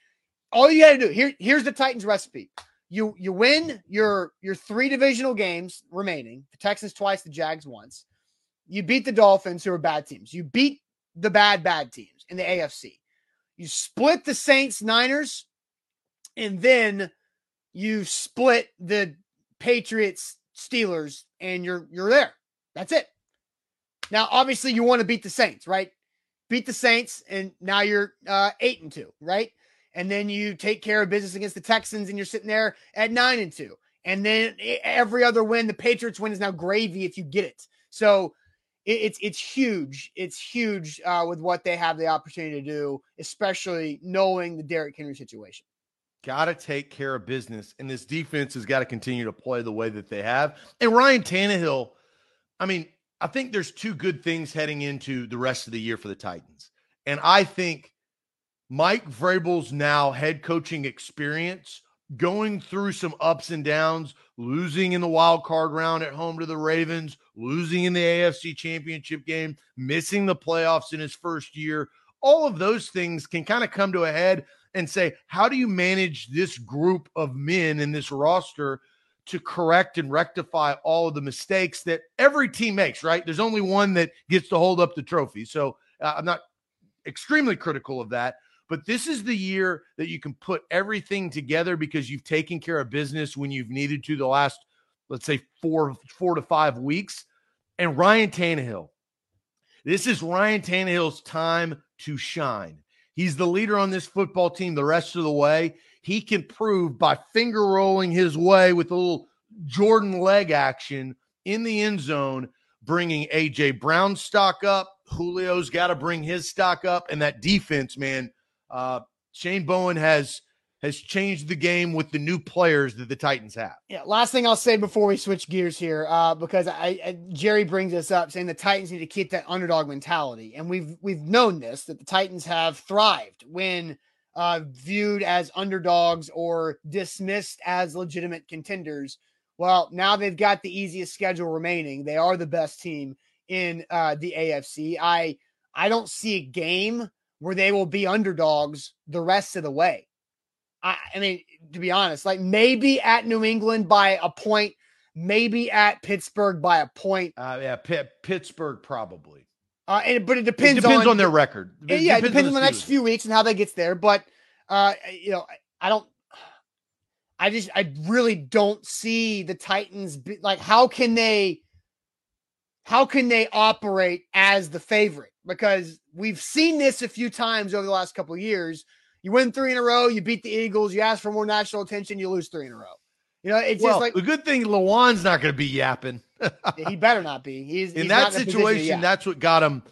All you got to do here. Here's the Titans recipe. You you win your your three divisional games remaining. The Texans twice, the Jags once. You beat the Dolphins, who are bad teams. You beat the bad bad teams in the AFC. You split the Saints, Niners, and then you split the Patriots, Steelers, and you're you're there. That's it. Now, obviously, you want to beat the Saints, right? Beat the Saints, and now you're uh, eight and two, right? And then you take care of business against the Texans, and you're sitting there at nine and two. And then every other win, the Patriots win is now gravy if you get it. So it's it's huge. It's huge uh, with what they have the opportunity to do, especially knowing the Derrick Henry situation. Got to take care of business, and this defense has got to continue to play the way that they have. And Ryan Tannehill, I mean, I think there's two good things heading into the rest of the year for the Titans. And I think Mike Vrabel's now head coaching experience, going through some ups and downs, losing in the wild card round at home to the Ravens, losing in the AFC championship game, missing the playoffs in his first year. All of those things can kind of come to a head and say, how do you manage this group of men in this roster to correct and rectify all of the mistakes that every team makes, right? There's only one that gets to hold up the trophy. So uh, I'm not extremely critical of that. But this is the year that you can put everything together because you've taken care of business when you've needed to the last let's say four four to five weeks. And Ryan Tannehill. This is Ryan Tannehill's time to shine. He's the leader on this football team the rest of the way. He can prove by finger rolling his way with a little Jordan leg action in the end zone, bringing AJ Brown stock up. Julio's got to bring his stock up, and that defense, man. Uh, Shane Bowen has has changed the game with the new players that the Titans have. Yeah. Last thing I'll say before we switch gears here, uh, because I, I, Jerry brings us up saying the Titans need to keep that underdog mentality, and we've we've known this that the Titans have thrived when uh, viewed as underdogs or dismissed as legitimate contenders. Well, now they've got the easiest schedule remaining. They are the best team in uh, the AFC. I I don't see a game where they will be underdogs the rest of the way. I, I mean, to be honest, like maybe at New England by a point, maybe at Pittsburgh by a point. Uh, yeah, P- Pittsburgh probably. Uh, and, but it depends. It depends on, on their record. It yeah, depends it depends on the, next few weeks and how that gets there. But uh, you know, I don't. I just, I really don't see the Titans. Be, like, how can they? How can they operate as the favorite? Because we've seen this a few times over the last couple of years you win three in a row, you beat the Eagles, you ask for more national attention, you lose three in a row. You know, it's well, just like the good thing Lewan's not going to be yapping. he better not be. He's in he's that situation. That's what got him.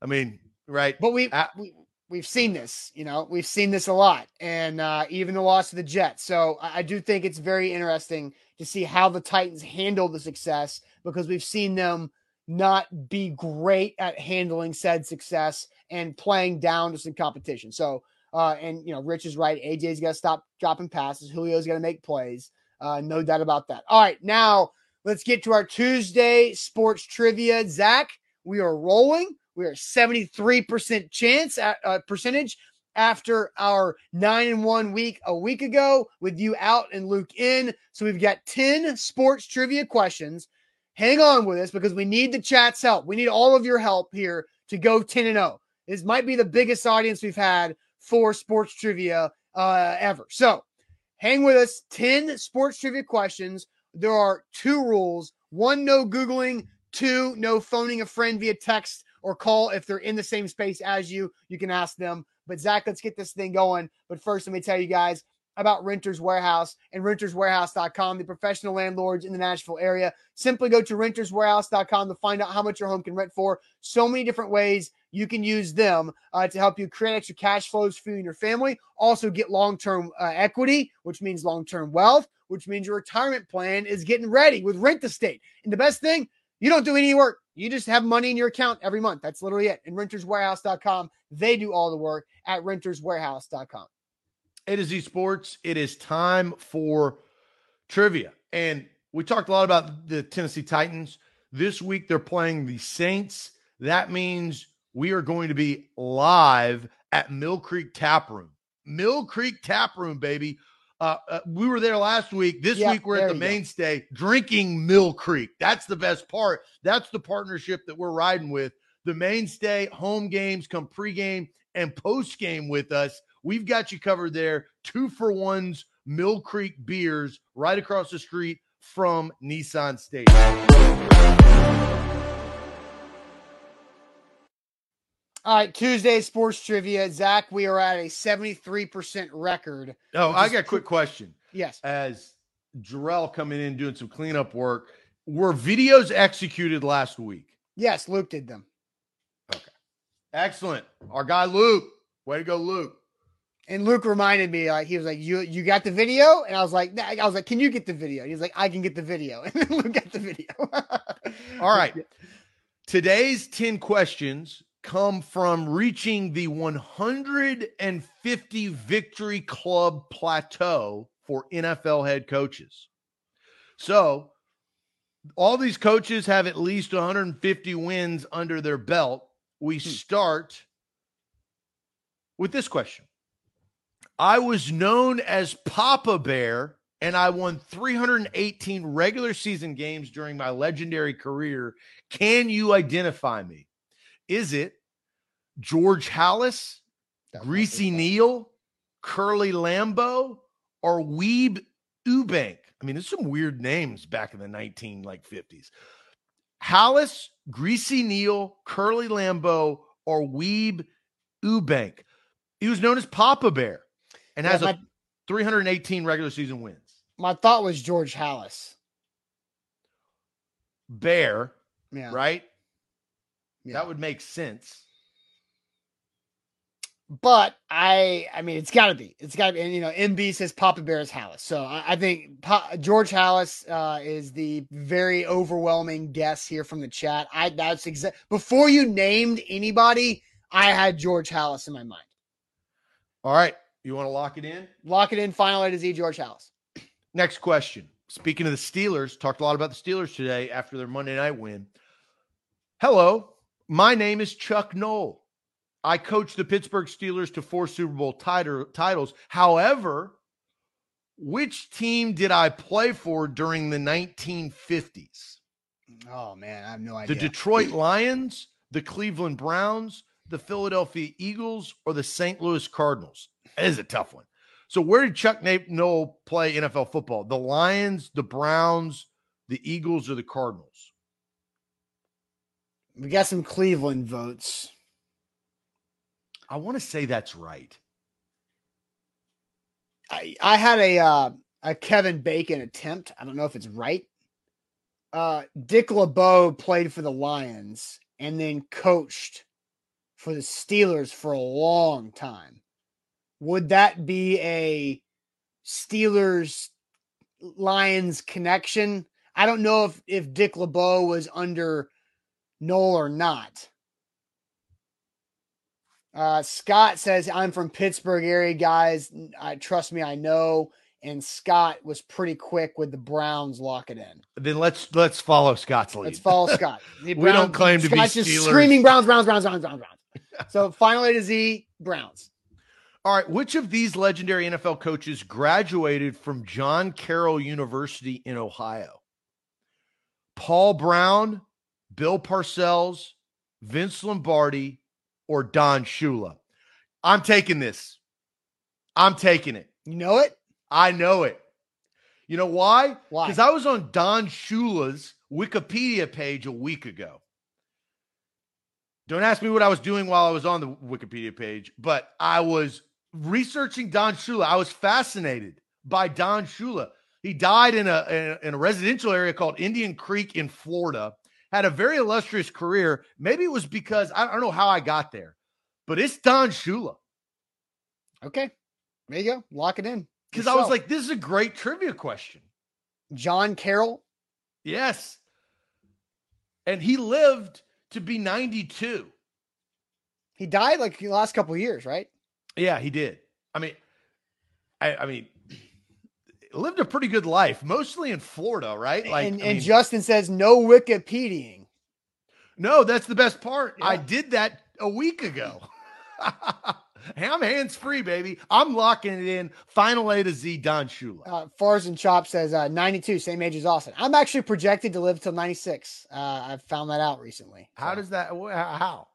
I mean, right? But we, At- we we've seen this. You know, we've seen this a lot, and uh, even the loss of the Jets. So I, I do think it's very interesting to see how the Titans handle the success because we've seen them not be great at handling said success and playing down to some competition. So uh, and you know, Rich is right. AJ's got to stop dropping passes. Julio's got to make plays. Uh, no doubt about that. All right, now let's get to our Tuesday sports trivia. Zach, we are rolling. We are 73% chance at uh, percentage after our nine and one week a week ago with you out and Luke in. So we've got 10 sports trivia questions. Hang on with us because we need the chat's help. We need all of your help here to go 10 and 0. This might be the biggest audience we've had for sports trivia uh, ever. So hang with us 10 sports trivia questions. There are two rules one, no Googling, two, no phoning a friend via text or call if they're in the same space as you. You can ask them. But Zach, let's get this thing going. But first, let me tell you guys about Renters Warehouse and renterswarehouse.com, the professional landlords in the Nashville area. Simply go to renterswarehouse.com to find out how much your home can rent for. So many different ways you can use them uh, to help you create extra cash flows for you and your family. Also, get long term uh, equity, which means long term wealth, which means your retirement plan is getting ready with Rent Estate. And the best thing, you don't do any work. You just have money in your account every month. That's literally it. And renterswarehouse.com, they do all the work at renterswarehouse.com. A to Z Sports, it is time for trivia. And we talked a lot about the Tennessee Titans. This week they're playing the Saints. That means we are going to be live at Mill Creek Tap Room. Mill Creek Tap Room, baby. Uh, uh, we were there last week. This yeah, week we're at the mainstay go. drinking Mill Creek. That's the best part. That's the partnership that we're riding with. The mainstay home games come pregame and postgame with us. We've got you covered there. Two for ones, Mill Creek beers right across the street from Nissan Stadium. All right, Tuesday sports trivia. Zach, we are at a 73% record. Oh, I got a quick question. Yes. As Jarrell coming in doing some cleanup work, were videos executed last week? Yes, Luke did them. Okay. Excellent. Our guy Luke. Way to go, Luke. And Luke reminded me, like he was like, "You you got the video?" And I was like, "I was like, can you get the video?" And he was like, "I can get the video." And then Luke got the video. All right. Today's ten questions come from reaching the 150 victory club plateau for NFL head coaches. So, all these coaches have at least 150 wins under their belt. We hmm. start with this question I was known as Papa Bear, and I won 318 regular season games during my legendary career. Can you identify me? Is it George Halas, Greasy Neale, Curly Lambeau, or Weeb Ewbank. I mean, there's some weird names back in the 19 like 50s. Halas, Greasy Neale, Curly Lambeau, or Weeb Ewbank. He was known as Papa Bear and Yeah, has my, a 318 regular season wins. my thought was George Halas. Bear, Yeah. right? Yeah. That would make sense. But I, I mean, it's got to be. It's got to be. And you know, MB says Papa Bear is Halas, so I, I think pa- George Halas uh, is the very overwhelming guess here from the chat. I that's exact. Before you named anybody, I had George Halas in my mind. All right. You want to lock it in? Lock it in. Final A to Z. George Halas. Next question. Speaking of the Steelers, talked a lot about the Steelers today after their Monday night win. Hello, my name is Chuck Noll. I coached the Pittsburgh Steelers to four Super Bowl title, titles. However, which team did I play for during the 1950s? Oh man, I have no idea. The. Detroit Lions, the Cleveland Browns, the Philadelphia Eagles, or the St. Louis Cardinals? That is a tough one. So, where did Chuck Nape Noll play NFL football? The Lions, the Browns, the Eagles, or the Cardinals? We got some Cleveland votes. I want to say that's right. I, I had a uh, a Kevin Bacon attempt. I don't know if it's right. Uh, Dick LeBeau played for the Lions and then coached for the Steelers for a long time. Would that be a Steelers Lions connection? I don't know if if Dick LeBeau was under Noll or not. Uh, Scott says, I'm from Pittsburgh area, guys. I trust me, I know. And Scott was pretty quick with the Browns lock it in. Then let's let's follow Scott's lead. Let's follow Scott. The We don't claim to be Scott's just Steelers. screaming Browns, Browns, Browns, Browns, Browns, Browns. so final A to Z, Browns. All right, which of these legendary NFL coaches graduated from John Carroll University in Ohio? Paul Brown, Bill Parcells, Vince Lombardi, or Don Shula? I'm taking this. I'm taking it. You know it? I know it. You know why? Why? Because I was on Don Shula's Wikipedia page a week ago. Don't ask me what I was doing while I was on the Wikipedia page, but I was researching Don Shula. I was fascinated by Don Shula. He died in a, in a in a residential area called Indian Creek in Florida. Had a very illustrious career. Maybe it was because I don't know how I got there, but it's Don Shula. Okay. There you go. Lock it in. Because I was like, this is a great trivia question. John Carroll. Yes. And he lived to be 92. He died like the last couple of years, right? Yeah, he did. I mean, I, I mean, lived a pretty good life, mostly in Florida, right? Like, and, I and Justin says no Wikipediaing. no, that's the best part. I did that a week ago. I'm hands free, baby. I'm locking it in. Final A to Z, Don Shula. Uh, Fars and Chop says uh, 92, same age as Austin. I'm actually projected to live till 96. Uh, I found that out recently. How does that? How?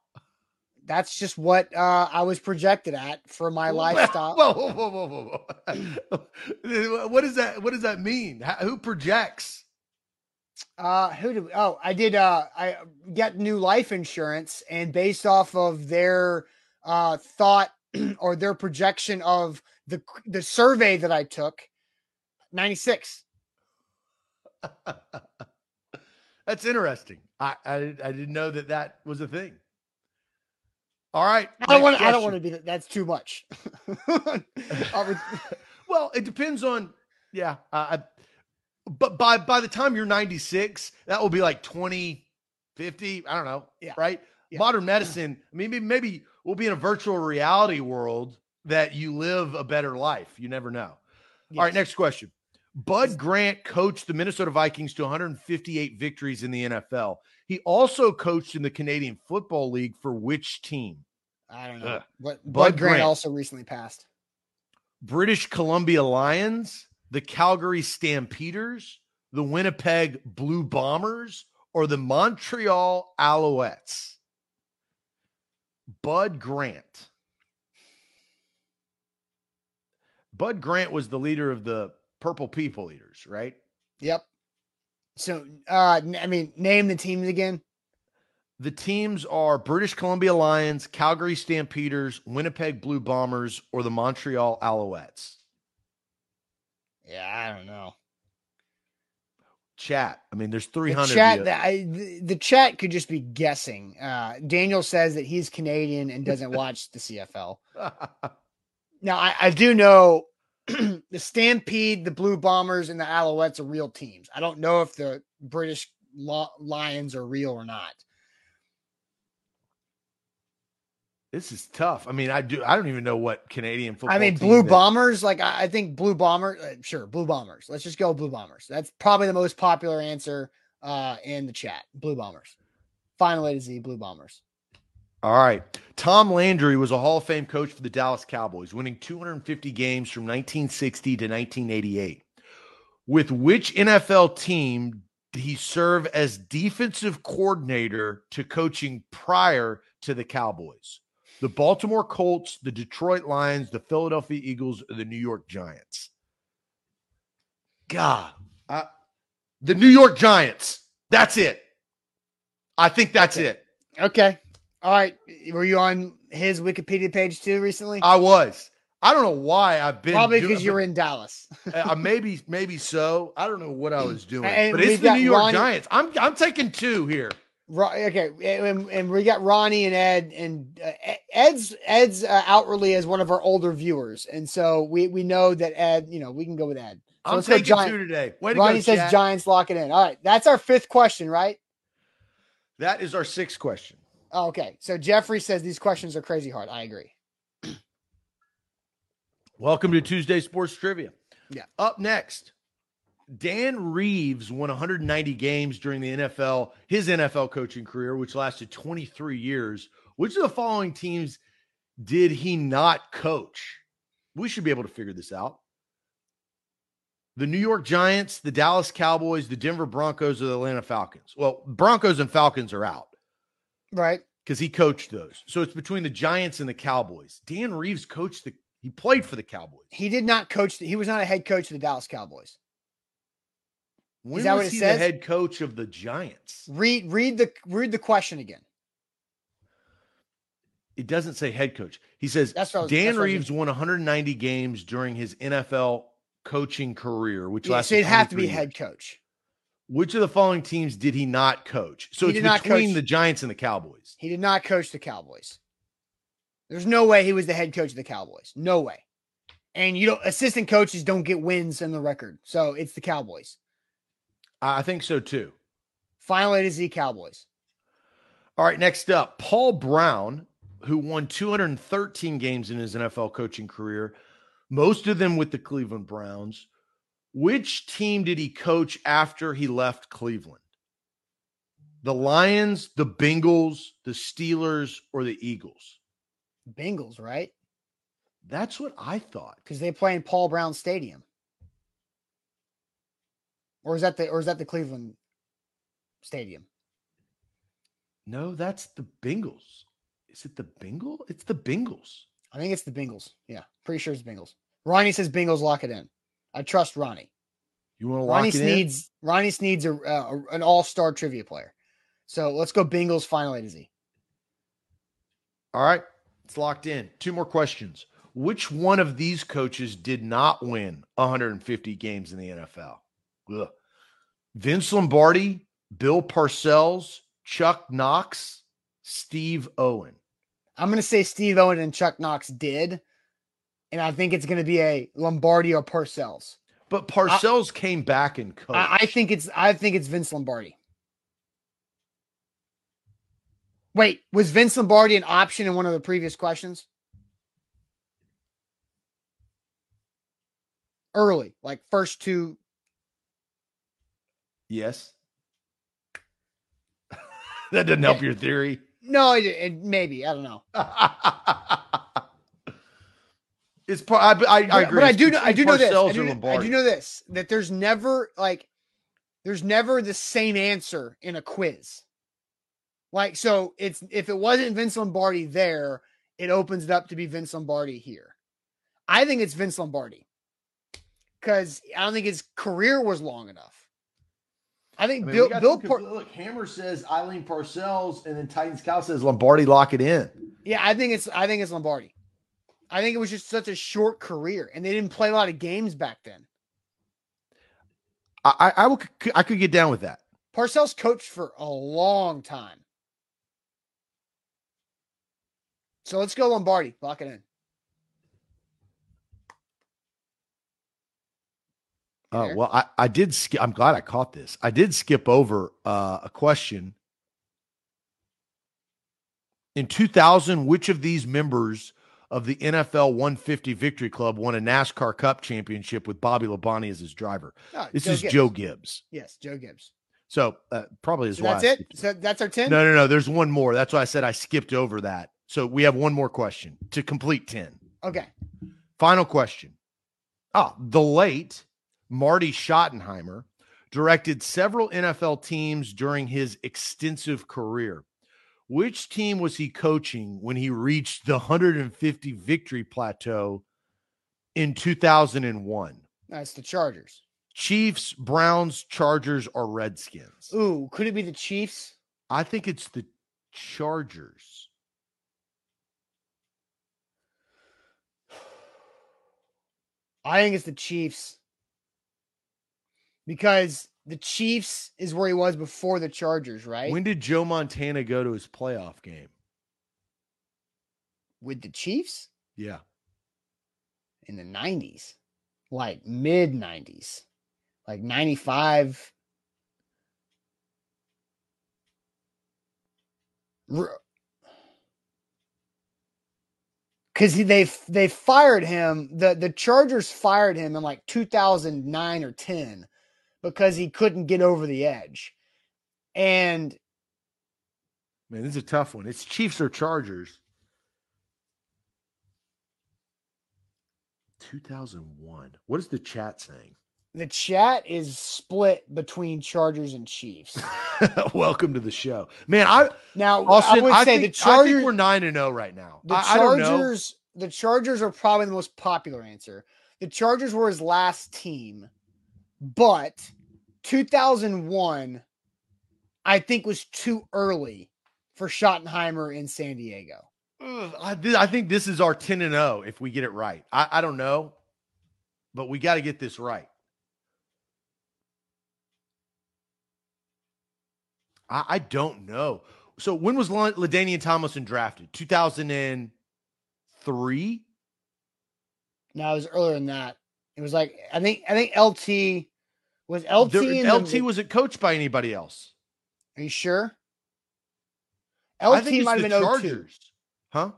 That's just what uh, I was projected at for my lifestyle. Whoa, whoa, whoa, whoa, whoa, whoa. what does that? What does that mean? How, who projects? Uh, who did? Oh, I did. Uh, I got new life insurance, and based off of their uh thought or their projection of the the survey that I took, 96. That's interesting. I, I I didn't know that that was a thing. All right. I don't want. I don't want to be. that- That's too much. Well, it depends on. Yeah. Uh, I, but by by the time you're 96, that will be like 20, 50. I don't know. Yeah. Right. Yeah. Modern medicine. Maybe maybe we'll be in a virtual reality world that you live a better life. You never know. All right. Next question. Bud Grant coached the Minnesota Vikings to 158 victories in the NFL. He also coached in the Canadian Football League for which team? I don't know. Ugh. But Bud Bud Grant Grant. also recently passed. British Columbia Lions, the Calgary Stampeders, the Winnipeg Blue Bombers, or the Montreal Alouettes? Bud Grant. Bud Grant was the leader of the purple people eaters, right? Yep. So, uh, I mean, name the teams again. The teams are British Columbia Lions, Calgary Stampeders, Winnipeg Blue Bombers, or the Montreal Alouettes. Yeah, I don't know. Chat. I mean, there's 300. The chat, the, I, the, the, chat could just be guessing. Uh, Daniel says that he's Canadian and doesn't watch the CFL. now, I, I do know the Stampede, the Blue Bombers, and the Alouettes are real teams. I don't know if the British Lions are real or not. This is tough. I mean, I do. I don't even know what Canadian football. I mean, Blue Bombers. Like, I, I, think Blue Bomber. Uh, sure, Blue Bombers. Let's just go Blue Bombers. That's probably the most popular answer uh, in the chat. Blue Bombers. Final A to Z. Blue Bombers. All right. Tom Landry was a Hall of Fame coach for the Dallas Cowboys, winning 250 games from 1960 to 1988. With which NFL team did he serve as defensive coordinator to coaching prior to the Cowboys? the Baltimore Colts, the Detroit Lions, the Philadelphia Eagles, or the New York Giants. God, I, the New York Giants. That's it. I think that's okay. it. Okay. All right. Were you on his Wikipedia page too recently? I was. I don't know why I've been probably because you're in Dallas. uh, maybe, maybe so. I don't know what I was doing, and but it's the New York Ronnie, Giants. I'm I'm taking two here. Okay, and, and, we got Ronnie and Ed, and uh, Ed's Ed's uh, outwardly as one of our older viewers, and so we we know that Ed, you know, we can go with Ed. So I'm taking Giant, two today. Way to Ronnie go, says. Giants lock it in. All right, that's our fifth question, right? That is our sixth question. Okay, so Jeffrey says these questions are crazy hard. I agree. Welcome to Tuesday Sports Trivia. Yeah. Up next, Dan Reeves won 190 games during the NFL, his NFL coaching career, which lasted 23 years. Which of the following teams did he not coach? We should be able to figure this out. The New York Giants, the Dallas Cowboys, the Denver Broncos, or the Atlanta Falcons. Well, Broncos and Falcons are out. Right. Because he coached those. So it's between the Giants and the Cowboys. Dan Reeves coached the he played for the Cowboys. He did not coach. The, he was not a head coach of the Dallas Cowboys. When Is that was what it he says? the head coach of the Giants? Read read the read the question again. It doesn't say head coach. He says that's was, Dan that's Reeves won 190 games during his NFL coaching career, which yeah, lasted. So he'd have to be years. head coach. Which of the following teams did he not coach? So he it's between the Giants and the Cowboys. He did not coach the Cowboys. There's no way he was the head coach of the Cowboys. No way. And you know, assistant coaches don't get wins in the record. So it's the Cowboys. I think so too. Final A to Z Cowboys. All right, next up, Paul Brown, who won 213 games in his NFL coaching career, most of them with the Cleveland Browns. Which team did he coach after he left Cleveland? The Lions, the Bengals, the Steelers, or the Eagles? Bengals, right? That's what I thought. Because they play in Paul Brown Stadium. Or is that the or is that the Cleveland Stadium? No, that's the Bengals. Is it the Bengal? It's the Bengals. I think it's the Bengals. Yeah, pretty sure it's Bengals. Ronnie says Bengals lock it in. I trust Ronnie. You want to lock Ronnie Sneeds, in? Ronnie Sneeds a, uh, an all-star trivia player. So let's go Bengals final A to Z. All right, it's locked in. Two more questions. Which one of these coaches did not win 150 games in the NFL? Ugh. Vince Lombardi, Bill Parcells, Chuck Knox, Steve Owen. I'm going to say Steve Owen and Chuck Knox did. And I think it's going to be a Lombardi or Parcells. But Parcells I, came back and coached. I, I think it's I think it's Vince Lombardi. Wait, was Vince Lombardi an option in one of the previous questions? Early, like first two Yes. that doesn't help your theory. No, it, it, maybe I don't know. it's part. I, I, I agree. But I do know. I do know this. I do, I do know this. That there's never like, there's never the same answer in a quiz. Like so, it's if it wasn't Vince Lombardi there, it opens it up to be Vince Lombardi here. I think it's Vince Lombardi. because I don't think his career was long enough. I think I mean, Bill Bill Par- look, Hammer says Eileen Parcells, and then Titans Cow says Lombardi lock it in. Yeah, I think it's I think it's Lombardi. I think it was just such a short career, and they didn't play a lot of games back then. I, I, I will, I could get down with that. Parcells coached for a long time. So let's go Lombardi. Lock it in. Oh There. well, I, I did. Sk- I'm glad I caught this. I did skip over uh, a question. In 2000, which of these members of the NFL 150 Victory Club won a NASCAR Cup championship with Bobby Labonte as his driver? Oh, This Joe is Gibbs. Joe Gibbs. Yes, Joe Gibbs. So uh, probably is So why. that's it. So that's our ten. No, no, no. There's one more. That's why I said I skipped over that. So we have one more question to complete 10. Okay. Final question. Ah, the late Marty Schottenheimer directed several NFL teams during his extensive career. Which team was he coaching when he reached the 150 victory plateau in 2001? That's the Chargers. Chiefs, Browns, Chargers, or Redskins? Ooh, could it be the Chiefs? I think it's the Chargers. I think it's the Chiefs. Because the Chiefs is where he was before the Chargers, right? When did Joe Montana go to his playoff game? With the Chiefs Yeah. in the 90s, like mid 90s, like 95. Because they they fired him. the The Chargers fired him in like 2009 or 10 because he couldn't get over the edge, and Man, this is a tough one. It's Chiefs or Chargers. 2001. What is the chat saying? the chat is split between Chargers and Chiefs. Welcome to the show. Man, I Now, Austin, I would I say think, the I Chargers. think we're 9 and 0 right now. The I, I don't know. Chargers, the Chargers are probably the most popular answer. The Chargers were his last team, but 2001, I think, was too early for Schottenheimer in San Diego. Ugh, I, thi- I think this is our 10 and 0 if we get it right. I, I don't know, but we got to get this right. I, I don't know. So when was La- LaDainian Tomlinson drafted? 2003? No, it was earlier than that. It was like I think I think LT was LT. In LT the, wasn't coached by anybody else. Are you sure? LT might the have been 02. Chargers. Huh?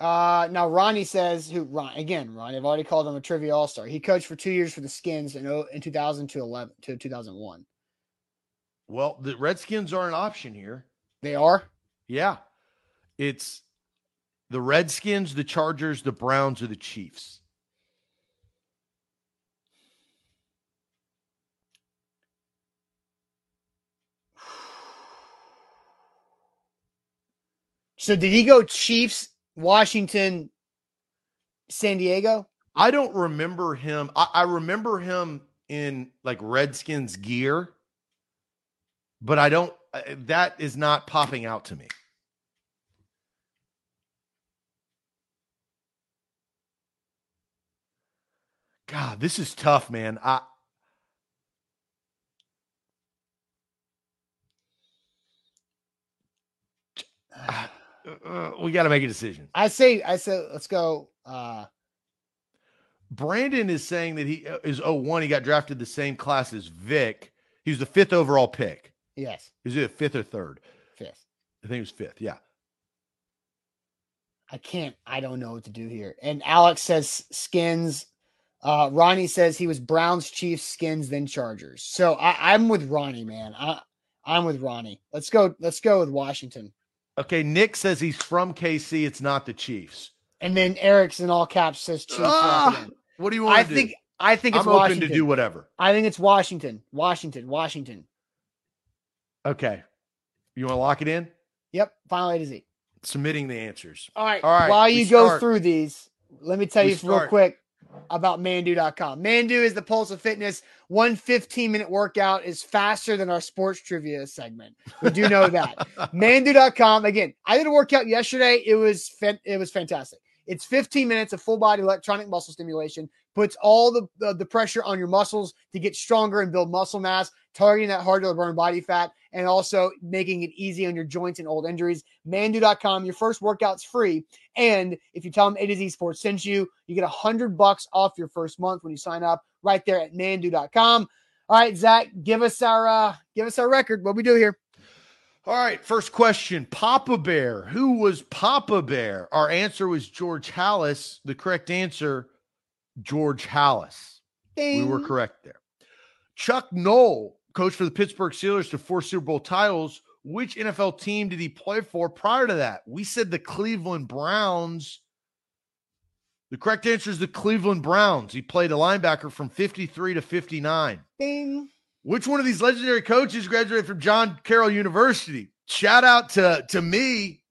Uh, now Ronnie says who Ron again. Ronnie, I've already called him a trivia all star. He coached for two years for the Skins in in 2000 to 11 to 2001. Well, the Redskins are an option here. They are. Yeah. It's the Redskins, the Chargers, the Browns, or the Chiefs. So did he go Chiefs, Washington, San Diego? I don't remember him. I, I remember him in like Redskins gear, but I don't. uh, That is not popping out to me. God, this is tough, man. I uh, we got to make a decision. I say I say let's go. Uh, Brandon is saying that he uh, is 01. He got drafted the same class as Vick. He was the fifth overall pick. yes, Is it fifth or third? fifth. I think it was fifth. Yeah. I can't. I don't know what to do here. And Alex says Skins. Uh, Ronnie says he was Browns, Chiefs, Skins, then Chargers. So I, I'm with Ronnie, man. I, I'm with Ronnie. Let's go. Let's go with Washington. Okay. Nick says he's from KC. It's not the Chiefs. And then Eric's in all caps says Chiefs. Ah, what do you want I to do? think. I think it's I'm open Washington. to do whatever. I think it's Washington. Washington. Washington. Okay. You want to lock it in? Yep. Final A to Z. Submitting the answers. All right. All right, While you go through these, Let me tell We you real quick about Manduu.com. Manduu is the pulse of fitness. One 15 minute workout is faster than our sports trivia segment. We do know that. Manduu.com. Again, I did a workout yesterday. It was it was fantastic. It's 15 minutes of full body electronic muscle stimulation, puts all the, the, the pressure on your muscles to get stronger and build muscle mass, targeting that hard to burn body fat, and also making it easy on your joints and old injuries. Manduu.com. Your first workout's free. And if you tell them A to Z Sports sent you, you get a hundred bucks off your first month when you sign up right there at manduu.com. All right, Zach, give us our uh give us our record. What we do here. All right, first question. Papa Bear. Who was Papa Bear? Our answer was George Halas. The correct answer, George Halas. We were correct there. Chuck Noll, coach for the Pittsburgh Steelers to four Super Bowl titles. Which NFL team did he play for prior to that? We said the Cleveland Browns. The correct answer is the Cleveland Browns. He played a linebacker from 53 to 59. Ding. Which one of these legendary coaches graduated from John Carroll University? Shout out to, to me,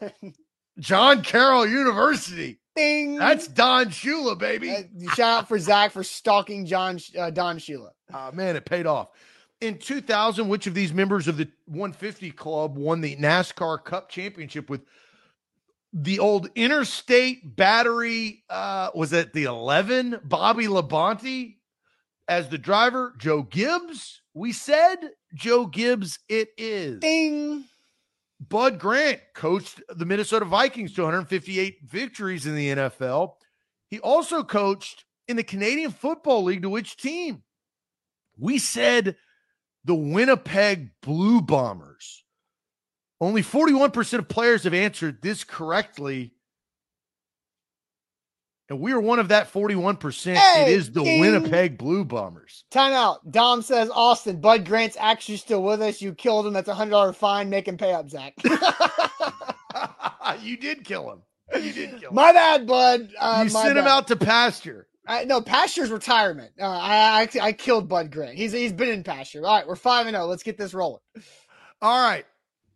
John Carroll University. Ding. That's Don Shula, baby. Uh, shout out for Zach for stalking John uh, Don Shula. Oh, man, it paid off. In 2000, which of these members of the 150 Club won the NASCAR Cup Championship with the old Interstate Battery? Uh, was it the 11? Bobby Labonte as the driver. Joe Gibbs. We said Joe Gibbs. It is. Ding. Bud Grant coached the Minnesota Vikings to 158 victories in the NFL. He also coached in the Canadian Football League to which team? We said the Winnipeg Blue Bombers. Only 41% of players have answered this correctly. And we are one of that 41%. Hey, it is the ding. Winnipeg Blue Bombers. Time out. Dom says, Austin, Bud Grant's actually still with us. You killed him. That's a hundred dollar fine. Make him pay up, Zach. you did kill him. You did kill him. my bad, Bud. Uh, you sent him out to pasture. I, no, pasture's retirement. Uh, I, I I killed Bud Grant. He's he's been in pasture. All right, we're five and zero. Let's get this rolling. All right.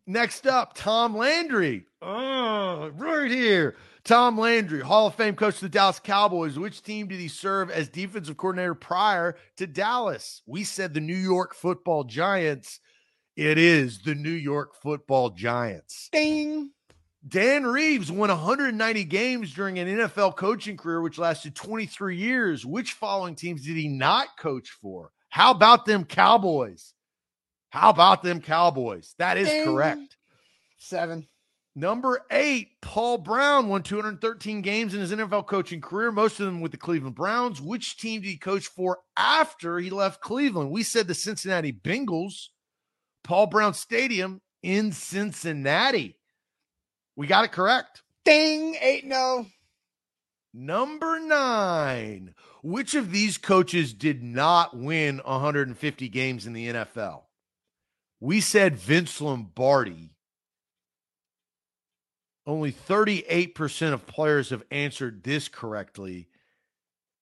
Next up, Tom Landry. Oh, right here. Tom Landry, Hall of Fame coach of the Dallas Cowboys. Which team did he serve as defensive coordinator prior to Dallas? We said the New York football giants. It is the New York football giants. Ding. Dan Reeves won 190 games during an NFL coaching career, which lasted 23 years. Which following teams did he not coach for? How about them Cowboys? How about them Cowboys? That is Ding. correct. Seven. Number eight, Paul Brown won 213 games in his NFL coaching career, most of them with the Cleveland Browns. Which team did he coach for after he left Cleveland? We said the Cincinnati Bengals, Paul Brown Stadium in Cincinnati. We got it correct. Ding. Eight no. Number nine, which of these coaches did not win 150 games in the NFL? We said Vince Lombardi. Only 38% of players have answered this correctly.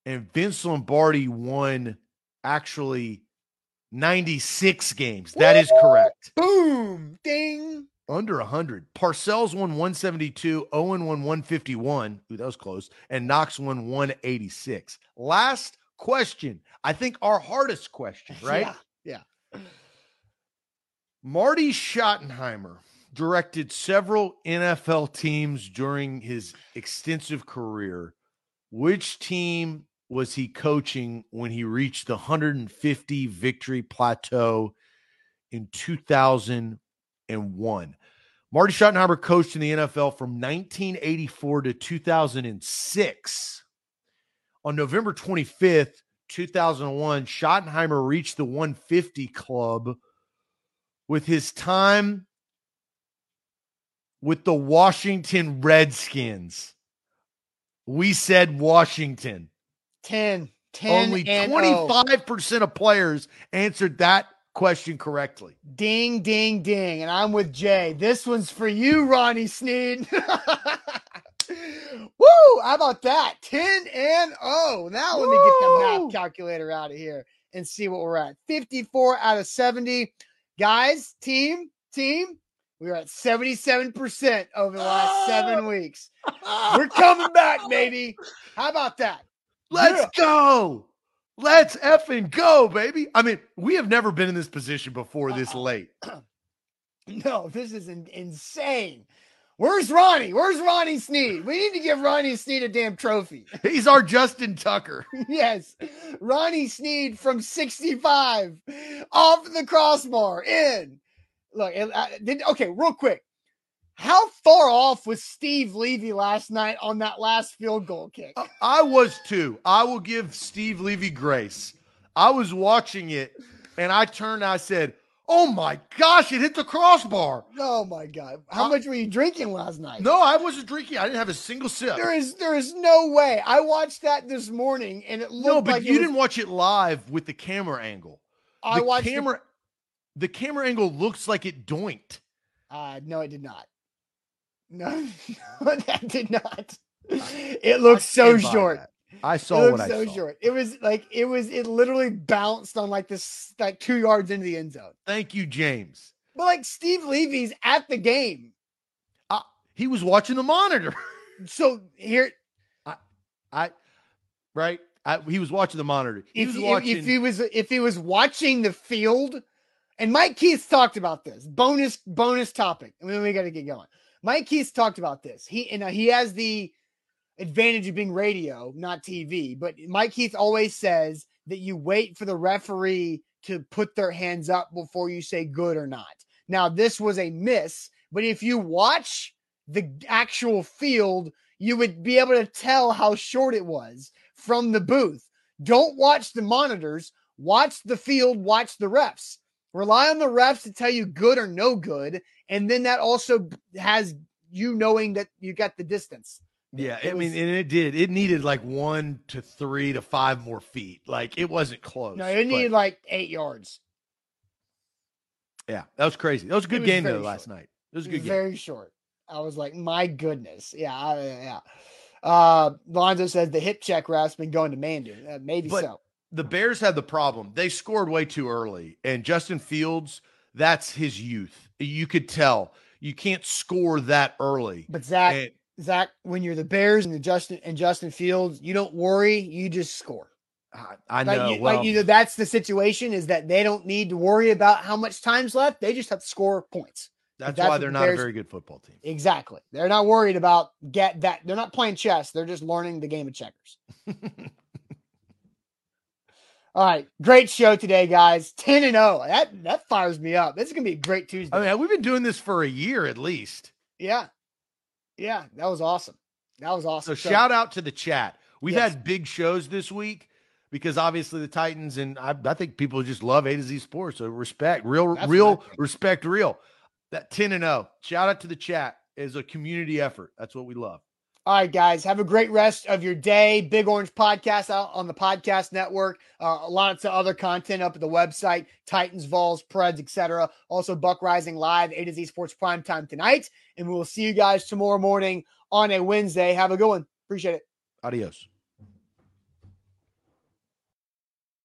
And Vince Lombardi won actually 96 games. That is correct. Boom. Ding. Under 100. Parcells won 172. Owen won 151. Ooh, that was close. And Knox won 186. Last question. I think our hardest question, right? Yeah. Marty Schottenheimer directed several NFL teams during his extensive career. Which team was he coaching when he reached the 150 victory plateau in 2001? Marty Schottenheimer coached in the NFL from 1984 to 2006. On November 25th, 2001, Schottenheimer reached the 150 club with his time with the Washington Redskins. We said Washington. 10. 10 Only and oh. 25% of players answered that question correctly. Ding, ding, ding. And I'm with Jay. This one's for you, Ronnie Sneed. Woo! How about that? 10 and 0. Now let me get the math calculator out of here and see what we're at. 54 out of 70. Guys, team, team, We are at 77% over the last seven weeks. We're coming back, baby. How about that? Let's Yeah. go. Let's effing go, baby. I mean, we have never been in this position before this Uh-uh. late. No, this is in- insane. Where's Ronnie? Where's Ronnie Sneed? We need to give Ronnie Sneed a damn trophy. He's our Justin Tucker. yes. Ronnie Sneed from 65 off the crossbar in. Look, it- uh, did, okay, real quick. How far off was Steve Levy last night on that last field goal kick? I was too. I will give Steve Levy grace. I was watching it and I turned and I said, Oh my gosh, it hit the crossbar. Oh my god. How Uh, much were you drinking last night? No, I wasn't drinking. I didn't have a single sip. There is there is no way. I watched that this morning and it looked No, but like you was- didn't watch it live with the camera angle. I the watched the- camera. The, camera angle looks like it doinked. Uh, no, it did not. No, no that did not. It looks so short. that. I saw looked what I so saw. short. It was like it was. It literally bounced on like this, like two yards into the end zone. Thank you, James. But like Steve Levy's at the game, He was watching the monitor. so here, I right. I, he was watching the monitor. He if- watching. if he was if he was watching the field, and Mike Keith talked about this bonus bonus topic. I mean, we got to get going. Mike Keith talked about this. He and he has the advantage of being radio, not TV. But Mike Keith always says that you wait for the referee to put their hands up before you say good or not. Now, this was a miss, but if you watch the actual field, you would be able to tell how short it was from the booth. Don't watch the monitors, watch the field, watch the refs. Rely on the refs to tell you good or no good. And then that also has you knowing that you got the distance. yeah, it I mean, and it did. It needed like one to three to five more feet. Like it wasn't close. No, it but- needed like eight yards. Yeah, that was crazy. That was a good was game though very last night. It was a good was game. very short. I was like, my goodness. Yeah, I- yeah. Uh, Lonzo says the hip check ref's been going to Manduu. Uh, maybe But- so. The Bears had the problem. They scored way too early, and Justin Fields, that's his youth. You could tell. You can't score that early. But Zach, And Zach, when you're the Bears and the Justin and Justin Fields, you don't worry. You just score. I, I Like, know. you, well, like you know, that's the situation. Is that they don't need to worry about how much time's left. They just have to score points. that's, that's why they're the not Bears- a very good football team. Exactly. They're not worried about get that. They're not playing chess. They're just learning the game of checkers. All right, great show today, guys. Ten and zero. That that fires me up. This is gonna be a great oh, Tuesday. I mean, we've been doing this for a year at least. yeah, yeah, that was awesome. That was awesome. So awesome. shout out to the chat. We've Yes. had big shows this week because obviously the Titans and I, I think people just love A to Z Sports. So respect, real, That's real what I think. respect, real. That ten and zero. Shout out to the chat is a community effort. That's what we love. All right, guys, have a great rest of your day. Big Orange Podcast out on the podcast network. Uh, lots of other content up at the website, Titans, Vols, Preds, etc. Also, Buck Rising Live, A to Z Sports Prime Time tonight. And we will see you guys tomorrow morning on a Wednesday. Have a good one. Appreciate it. Adios.